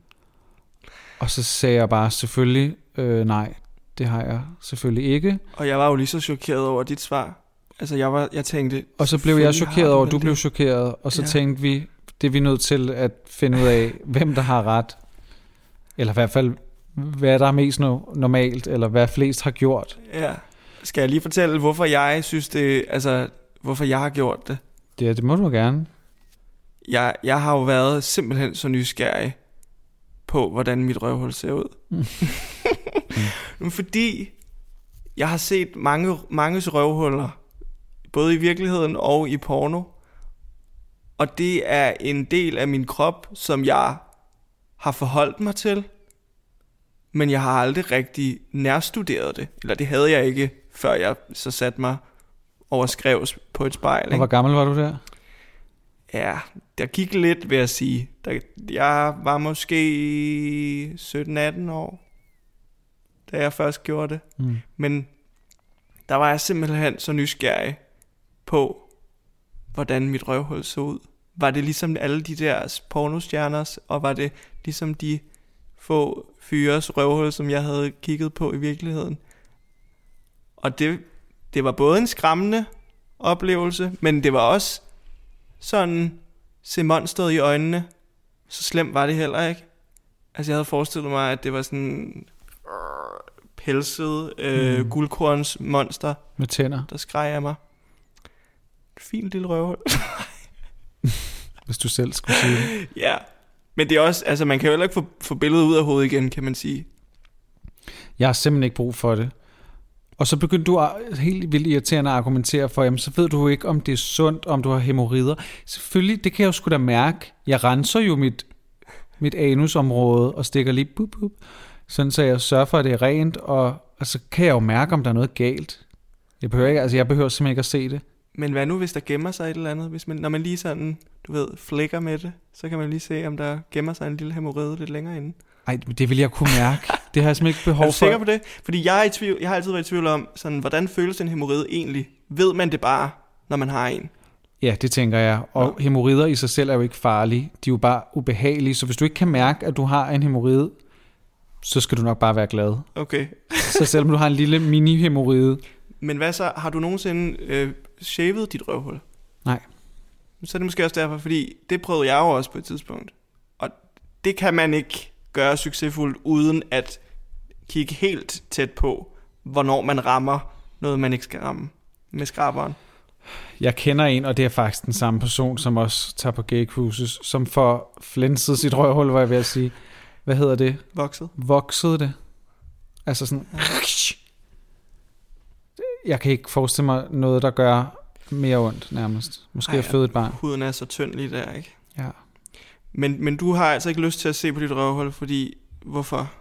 Og så sagde jeg bare selvfølgelig, øh, nej, det har jeg selvfølgelig ikke. Og jeg var jo lige så chokeret over dit svar. Altså jeg, var, jeg tænkte... Og så blev jeg chokeret over, at du blev chokeret, og så ja. tænkte vi, det er vi nødt til at finde ud af, hvem der har ret. Eller i hvert fald, hvad der er mest normalt, eller hvad flest har gjort. Ja. Skal jeg lige fortælle, hvorfor jeg synes det, altså, hvorfor jeg har gjort det? Det, det må du gerne. Jeg, jeg har jo været simpelthen så nysgerrig på, hvordan mit røvhul ser ud. mm. Fordi jeg har set mange, manges røvhuller, både i virkeligheden og i porno. Og det er en del af min krop, som jeg har forholdt mig til, men jeg har aldrig rigtig nærstuderet det. Eller det havde jeg ikke, før jeg så satte mig over skrevs på et spejl. Og hvor gammel var du der? Ja, der gik lidt, vil jeg sige. Der, jeg var måske 17-18 år, da jeg først gjorde det. Mm. Men der var jeg simpelthen så nysgerrig på, hvordan mit røvhul så ud. Var det ligesom alle de der pornostjerners, og var det ligesom de få fyres røvhul, som jeg havde kigget på i virkeligheden. Og det, det var både en skræmmende oplevelse, men det var også sådan se monsteret i øjnene. Så slemt var det heller ikke. Altså jeg havde forestillet mig, at det var sådan pelset øh, mm. guldkorns monster. Med tænder. Der skreg af mig. Fint lille røvhul. Hvis du selv skulle sige det. ja, men det er også, altså man kan jo heller ikke få, få billedet ud af hovedet igen, kan man sige. Jeg har simpelthen ikke brug for det. Og så begyndte du at- helt vildt irriterende at argumentere for, jamen så ved du jo ikke, om det er sundt, om du har hemorrider. Selvfølgelig, det kan jeg jo sgu da mærke. Jeg renser jo mit, mit anusområde og stikker lige bup, bup, sådan så jeg sørger for, at det er rent, og, og så kan jeg jo mærke, om der er noget galt. Jeg behøver, ikke, altså jeg behøver simpelthen ikke at se det. Men hvad nu, hvis der gemmer sig et eller andet? Hvis man, når man lige sådan, du ved, flækker med det, så kan man lige se, om der gemmer sig en lille hemorrhide lidt længere inde. Ej, det vil jeg kunne mærke. Det har jeg simpelthen ikke behov Er du sikker for. på det? Fordi jeg, er i tvivl, jeg har altid været i tvivl om, sådan, hvordan føles en hemorrhide egentlig? Ved man det bare, når man har en? Ja, det tænker jeg. Og hemorrider i sig selv er jo ikke farlige. De er jo bare ubehagelige. Så hvis du ikke kan mærke, at du har en hemorride, så skal du nok bare være glad. Okay. Så selvom du har en lille mini-hemorride, Men hvad så? Har du nogensinde øh, shavet dit røvhul? Nej. Så er det måske også derfor, fordi det prøvede jeg jo også på et tidspunkt. Og det kan man ikke gøre succesfuldt, uden at kigge helt tæt på, hvornår man rammer noget, man ikke skal ramme med skraberen. Jeg kender en, og det er faktisk den samme person, som også tager på gay cruises, som får flænset sit røvhul, var jeg ved at sige. Hvad hedder det? Vokset. Voksede det. Altså sådan... Jeg kan ikke forestille mig noget, der gør mere ondt nærmest. Måske Ej, at føde et barn. Huden er så tynd lige der, ikke? Ja. Men, men du har altså ikke lyst til at se på dit røvhul, fordi... Hvorfor?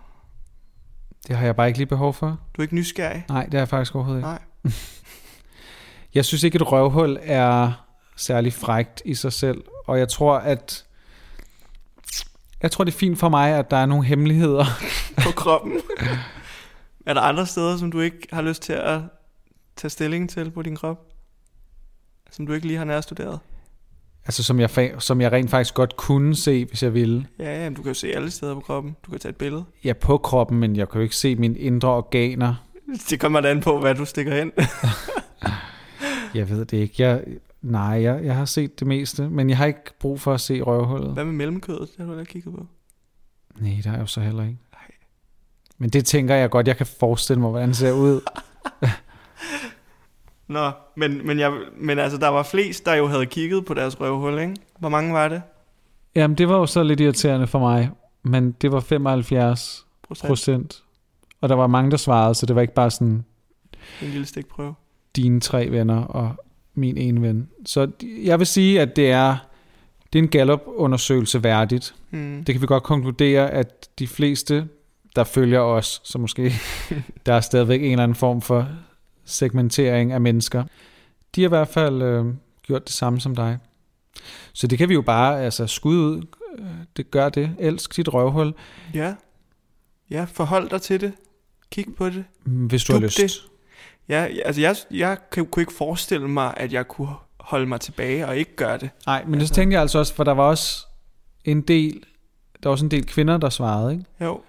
Det har jeg bare ikke lige behov for. Du er ikke nysgerrig? Nej, det er jeg faktisk overhovedet ikke. Nej. Jeg synes ikke, et røvhul er særlig frægt i sig selv. Og jeg tror, at... Jeg tror, det er fint for mig, at der er nogle hemmeligheder. på kroppen. er der andre steder, som du ikke har lyst til at tage stilling til på din krop? Som du ikke lige har nærstuderet? Altså, som jeg, fa- som jeg rent faktisk godt kunne se, hvis jeg ville. Ja, ja, men du kan jo se alle steder på kroppen. Du kan tage et billede. Ja, på kroppen, men jeg kan jo ikke se mine indre organer. Det kommer an på, hvad du stikker ind. Jeg ved det ikke. Jeg, nej, jeg, jeg har set det meste, men jeg har ikke brug for at se røvhullet. hvad med mellemkødet? Det har du heller kigget på. Nej, der er jo så heller ikke. Men det tænker jeg godt, jeg kan forestille mig, hvordan det ser ud. Nå, men, men, jeg, men altså, der var flest, der jo havde kigget på deres røvhul, ikke? Hvor mange var det? Jamen, det var jo så lidt irriterende for mig, men det var 75 Procent. procent. Og der var mange, der svarede, så det var ikke bare sådan En lille stikprøve. dine tre venner og min ene ven. Så jeg vil sige, at det er, det er en Gallup-undersøgelse værdigt. Hmm. Det kan vi godt konkludere, at de fleste, der følger os, så måske der er stadigvæk en eller anden form for segmentering af mennesker, de har i hvert fald øh, gjort det samme som dig. Så det kan vi jo bare altså, skud ud. Det gør det. Elsk dit røvhul, Ja. Ja, forhold dig til det. Kig på det. mm, hvis du Dub har lyst. det. Ja, altså jeg, jeg kunne ikke forestille mig, at jeg kunne holde mig tilbage og ikke gøre det. Nej, men det tænkte jeg altså også, for der var også en del, der var også en del kvinder, der svarede, ikke? Jo.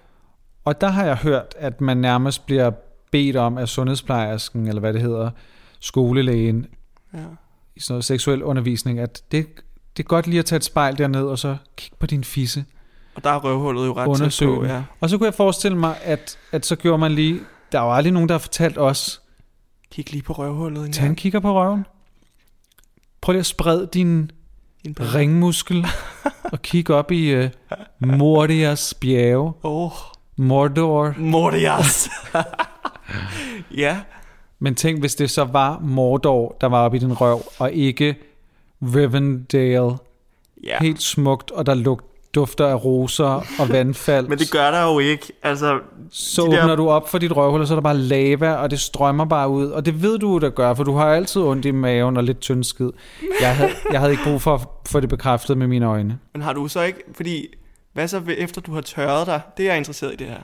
Og der har jeg hørt, at man nærmest bliver bedt om af sundhedsplejersken, eller hvad det hedder, skolelægen, Ja. i sådan noget seksuel undervisning, at det, det er godt lige at tage et spejl derned, og så kigge på din fisse. Og der er røvhullet jo ret tæt på, ja. Og så kunne jeg forestille mig, at, at så gjorde man lige, der var aldrig nogen, der har fortalt os, Kig lige på røvhullet en tag en kigger på røven. Prøv lige at sprede din ringmuskel, og kig op i uh, Mordias bjerge. Oh, Mordor. Mordias. ja, Men tænk, hvis det så var Mordor, der var oppe i din røv, og ikke Rivendale. ja. Helt smukt, og der lugt dufter af roser og vandfald. Men det gør der jo ikke. Altså, så de åbner der- du op for dit røvhul, og så er der bare lava, og det strømmer bare ud. Og det ved du, der gør, for du har altid ondt i maven og lidt tynd skid. Jeg havde, jeg havde ikke brug for at få det bekræftet med mine øjne. men har du så ikke... Fordi, hvad så efter du har tørret dig? Det er jeg interesseret i det her.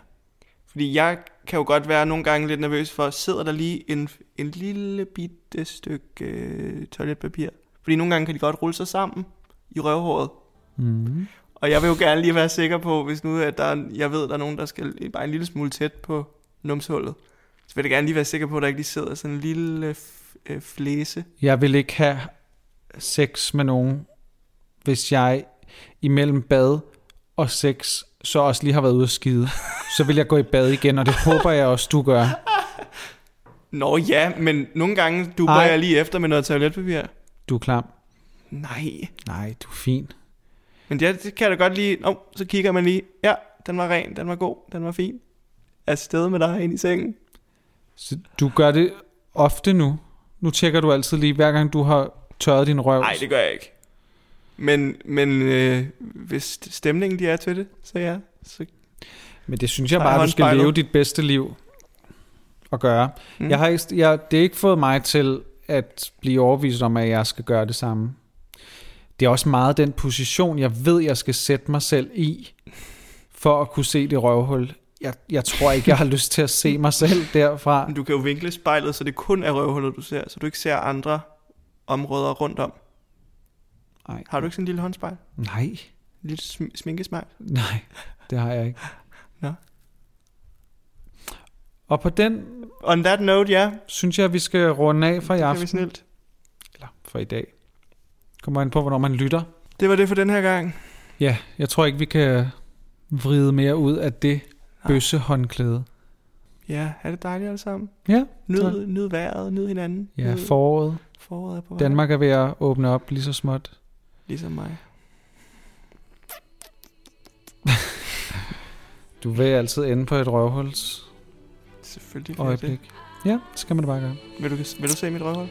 Fordi jeg kan jo godt være nogle gange lidt nervøs for, sidder der lige en, en lille bitte stykke øh, toiletpapir? Fordi nogle gange kan de godt rulle sig sammen i røvhåret. Mm. Og jeg vil jo gerne lige være sikker på, hvis nu at der er, jeg ved, der er nogen, der skal bare en lille smule tæt på numshullet. Så vil jeg gerne lige være sikker på, at der ikke lige sidder sådan en lille f- øh, flæse. Jeg vil ikke have sex med nogen, hvis jeg imellem bad og sex så også lige har været ude at skide. Så vil jeg gå i bad igen, og det håber jeg også, du gør. Nå ja, men nogle gange Ej. jeg lige efter med noget toiletpapir. Du er klam. Nej. Nej, du er fin. Men det, det kan jeg da godt lige... Nå, så kigger man lige. Ja, den var ren, den var god, den var fin. Er sted med dig ind i sengen. Så du gør det ofte nu? Nu tjekker du altid lige, hver gang du har tørret din røv? Nej, det gør jeg ikke. Men, men øh, hvis stemningen de er til det, så ja. Så, Men det synes jeg bare, du skal leve dit bedste liv at gøre. Mm. Jeg har ikke, jeg, det er ikke fået mig til at blive overbevist om, at jeg skal gøre det samme. Det er også meget den position, jeg ved, jeg skal sætte mig selv i, for at kunne se det røvhul. Jeg, jeg tror ikke, jeg har lyst til at se mig selv derfra. Men du kan jo vinkle spejlet, så det kun er røvhullet, du ser, så du ikke ser andre områder rundt om. Nej. Har du ikke sådan en lille håndspejl? Nej, En lille sm- sminkespejl? nej, det har jeg ikke. Nå. Og på den On that note, ja. synes jeg, at vi skal runde af for i det kan vi aften. snilt. Eller for i dag. Kommer an på, hvornår man lytter. Det var det for den her gang. Ja, jeg tror ikke, vi kan vride mere ud af det bøsse håndklæde. Ja, er det dejligt alle sammen? Ja, Nyd, nyd vejret, nyd hinanden. ja Nyd- foråret. Foråret er på vej. Danmark er ved at åbne op lige så småt. Ligesom mig. Du vil altid ende på et røvhuls Selvfølgelig. jeg det. øjeblik. Ja, det skal man da bare gøre. Vil du, vil du se mit røvhul?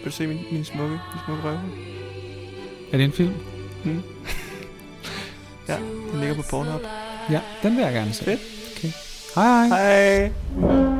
Vil du se min, min smukke, min smukke røvhul? Er det en film? Hmm. ja, den ligger på Pornhub. Ja, den vil jeg gerne se. Fedt. Okay. Hej hej. Hej.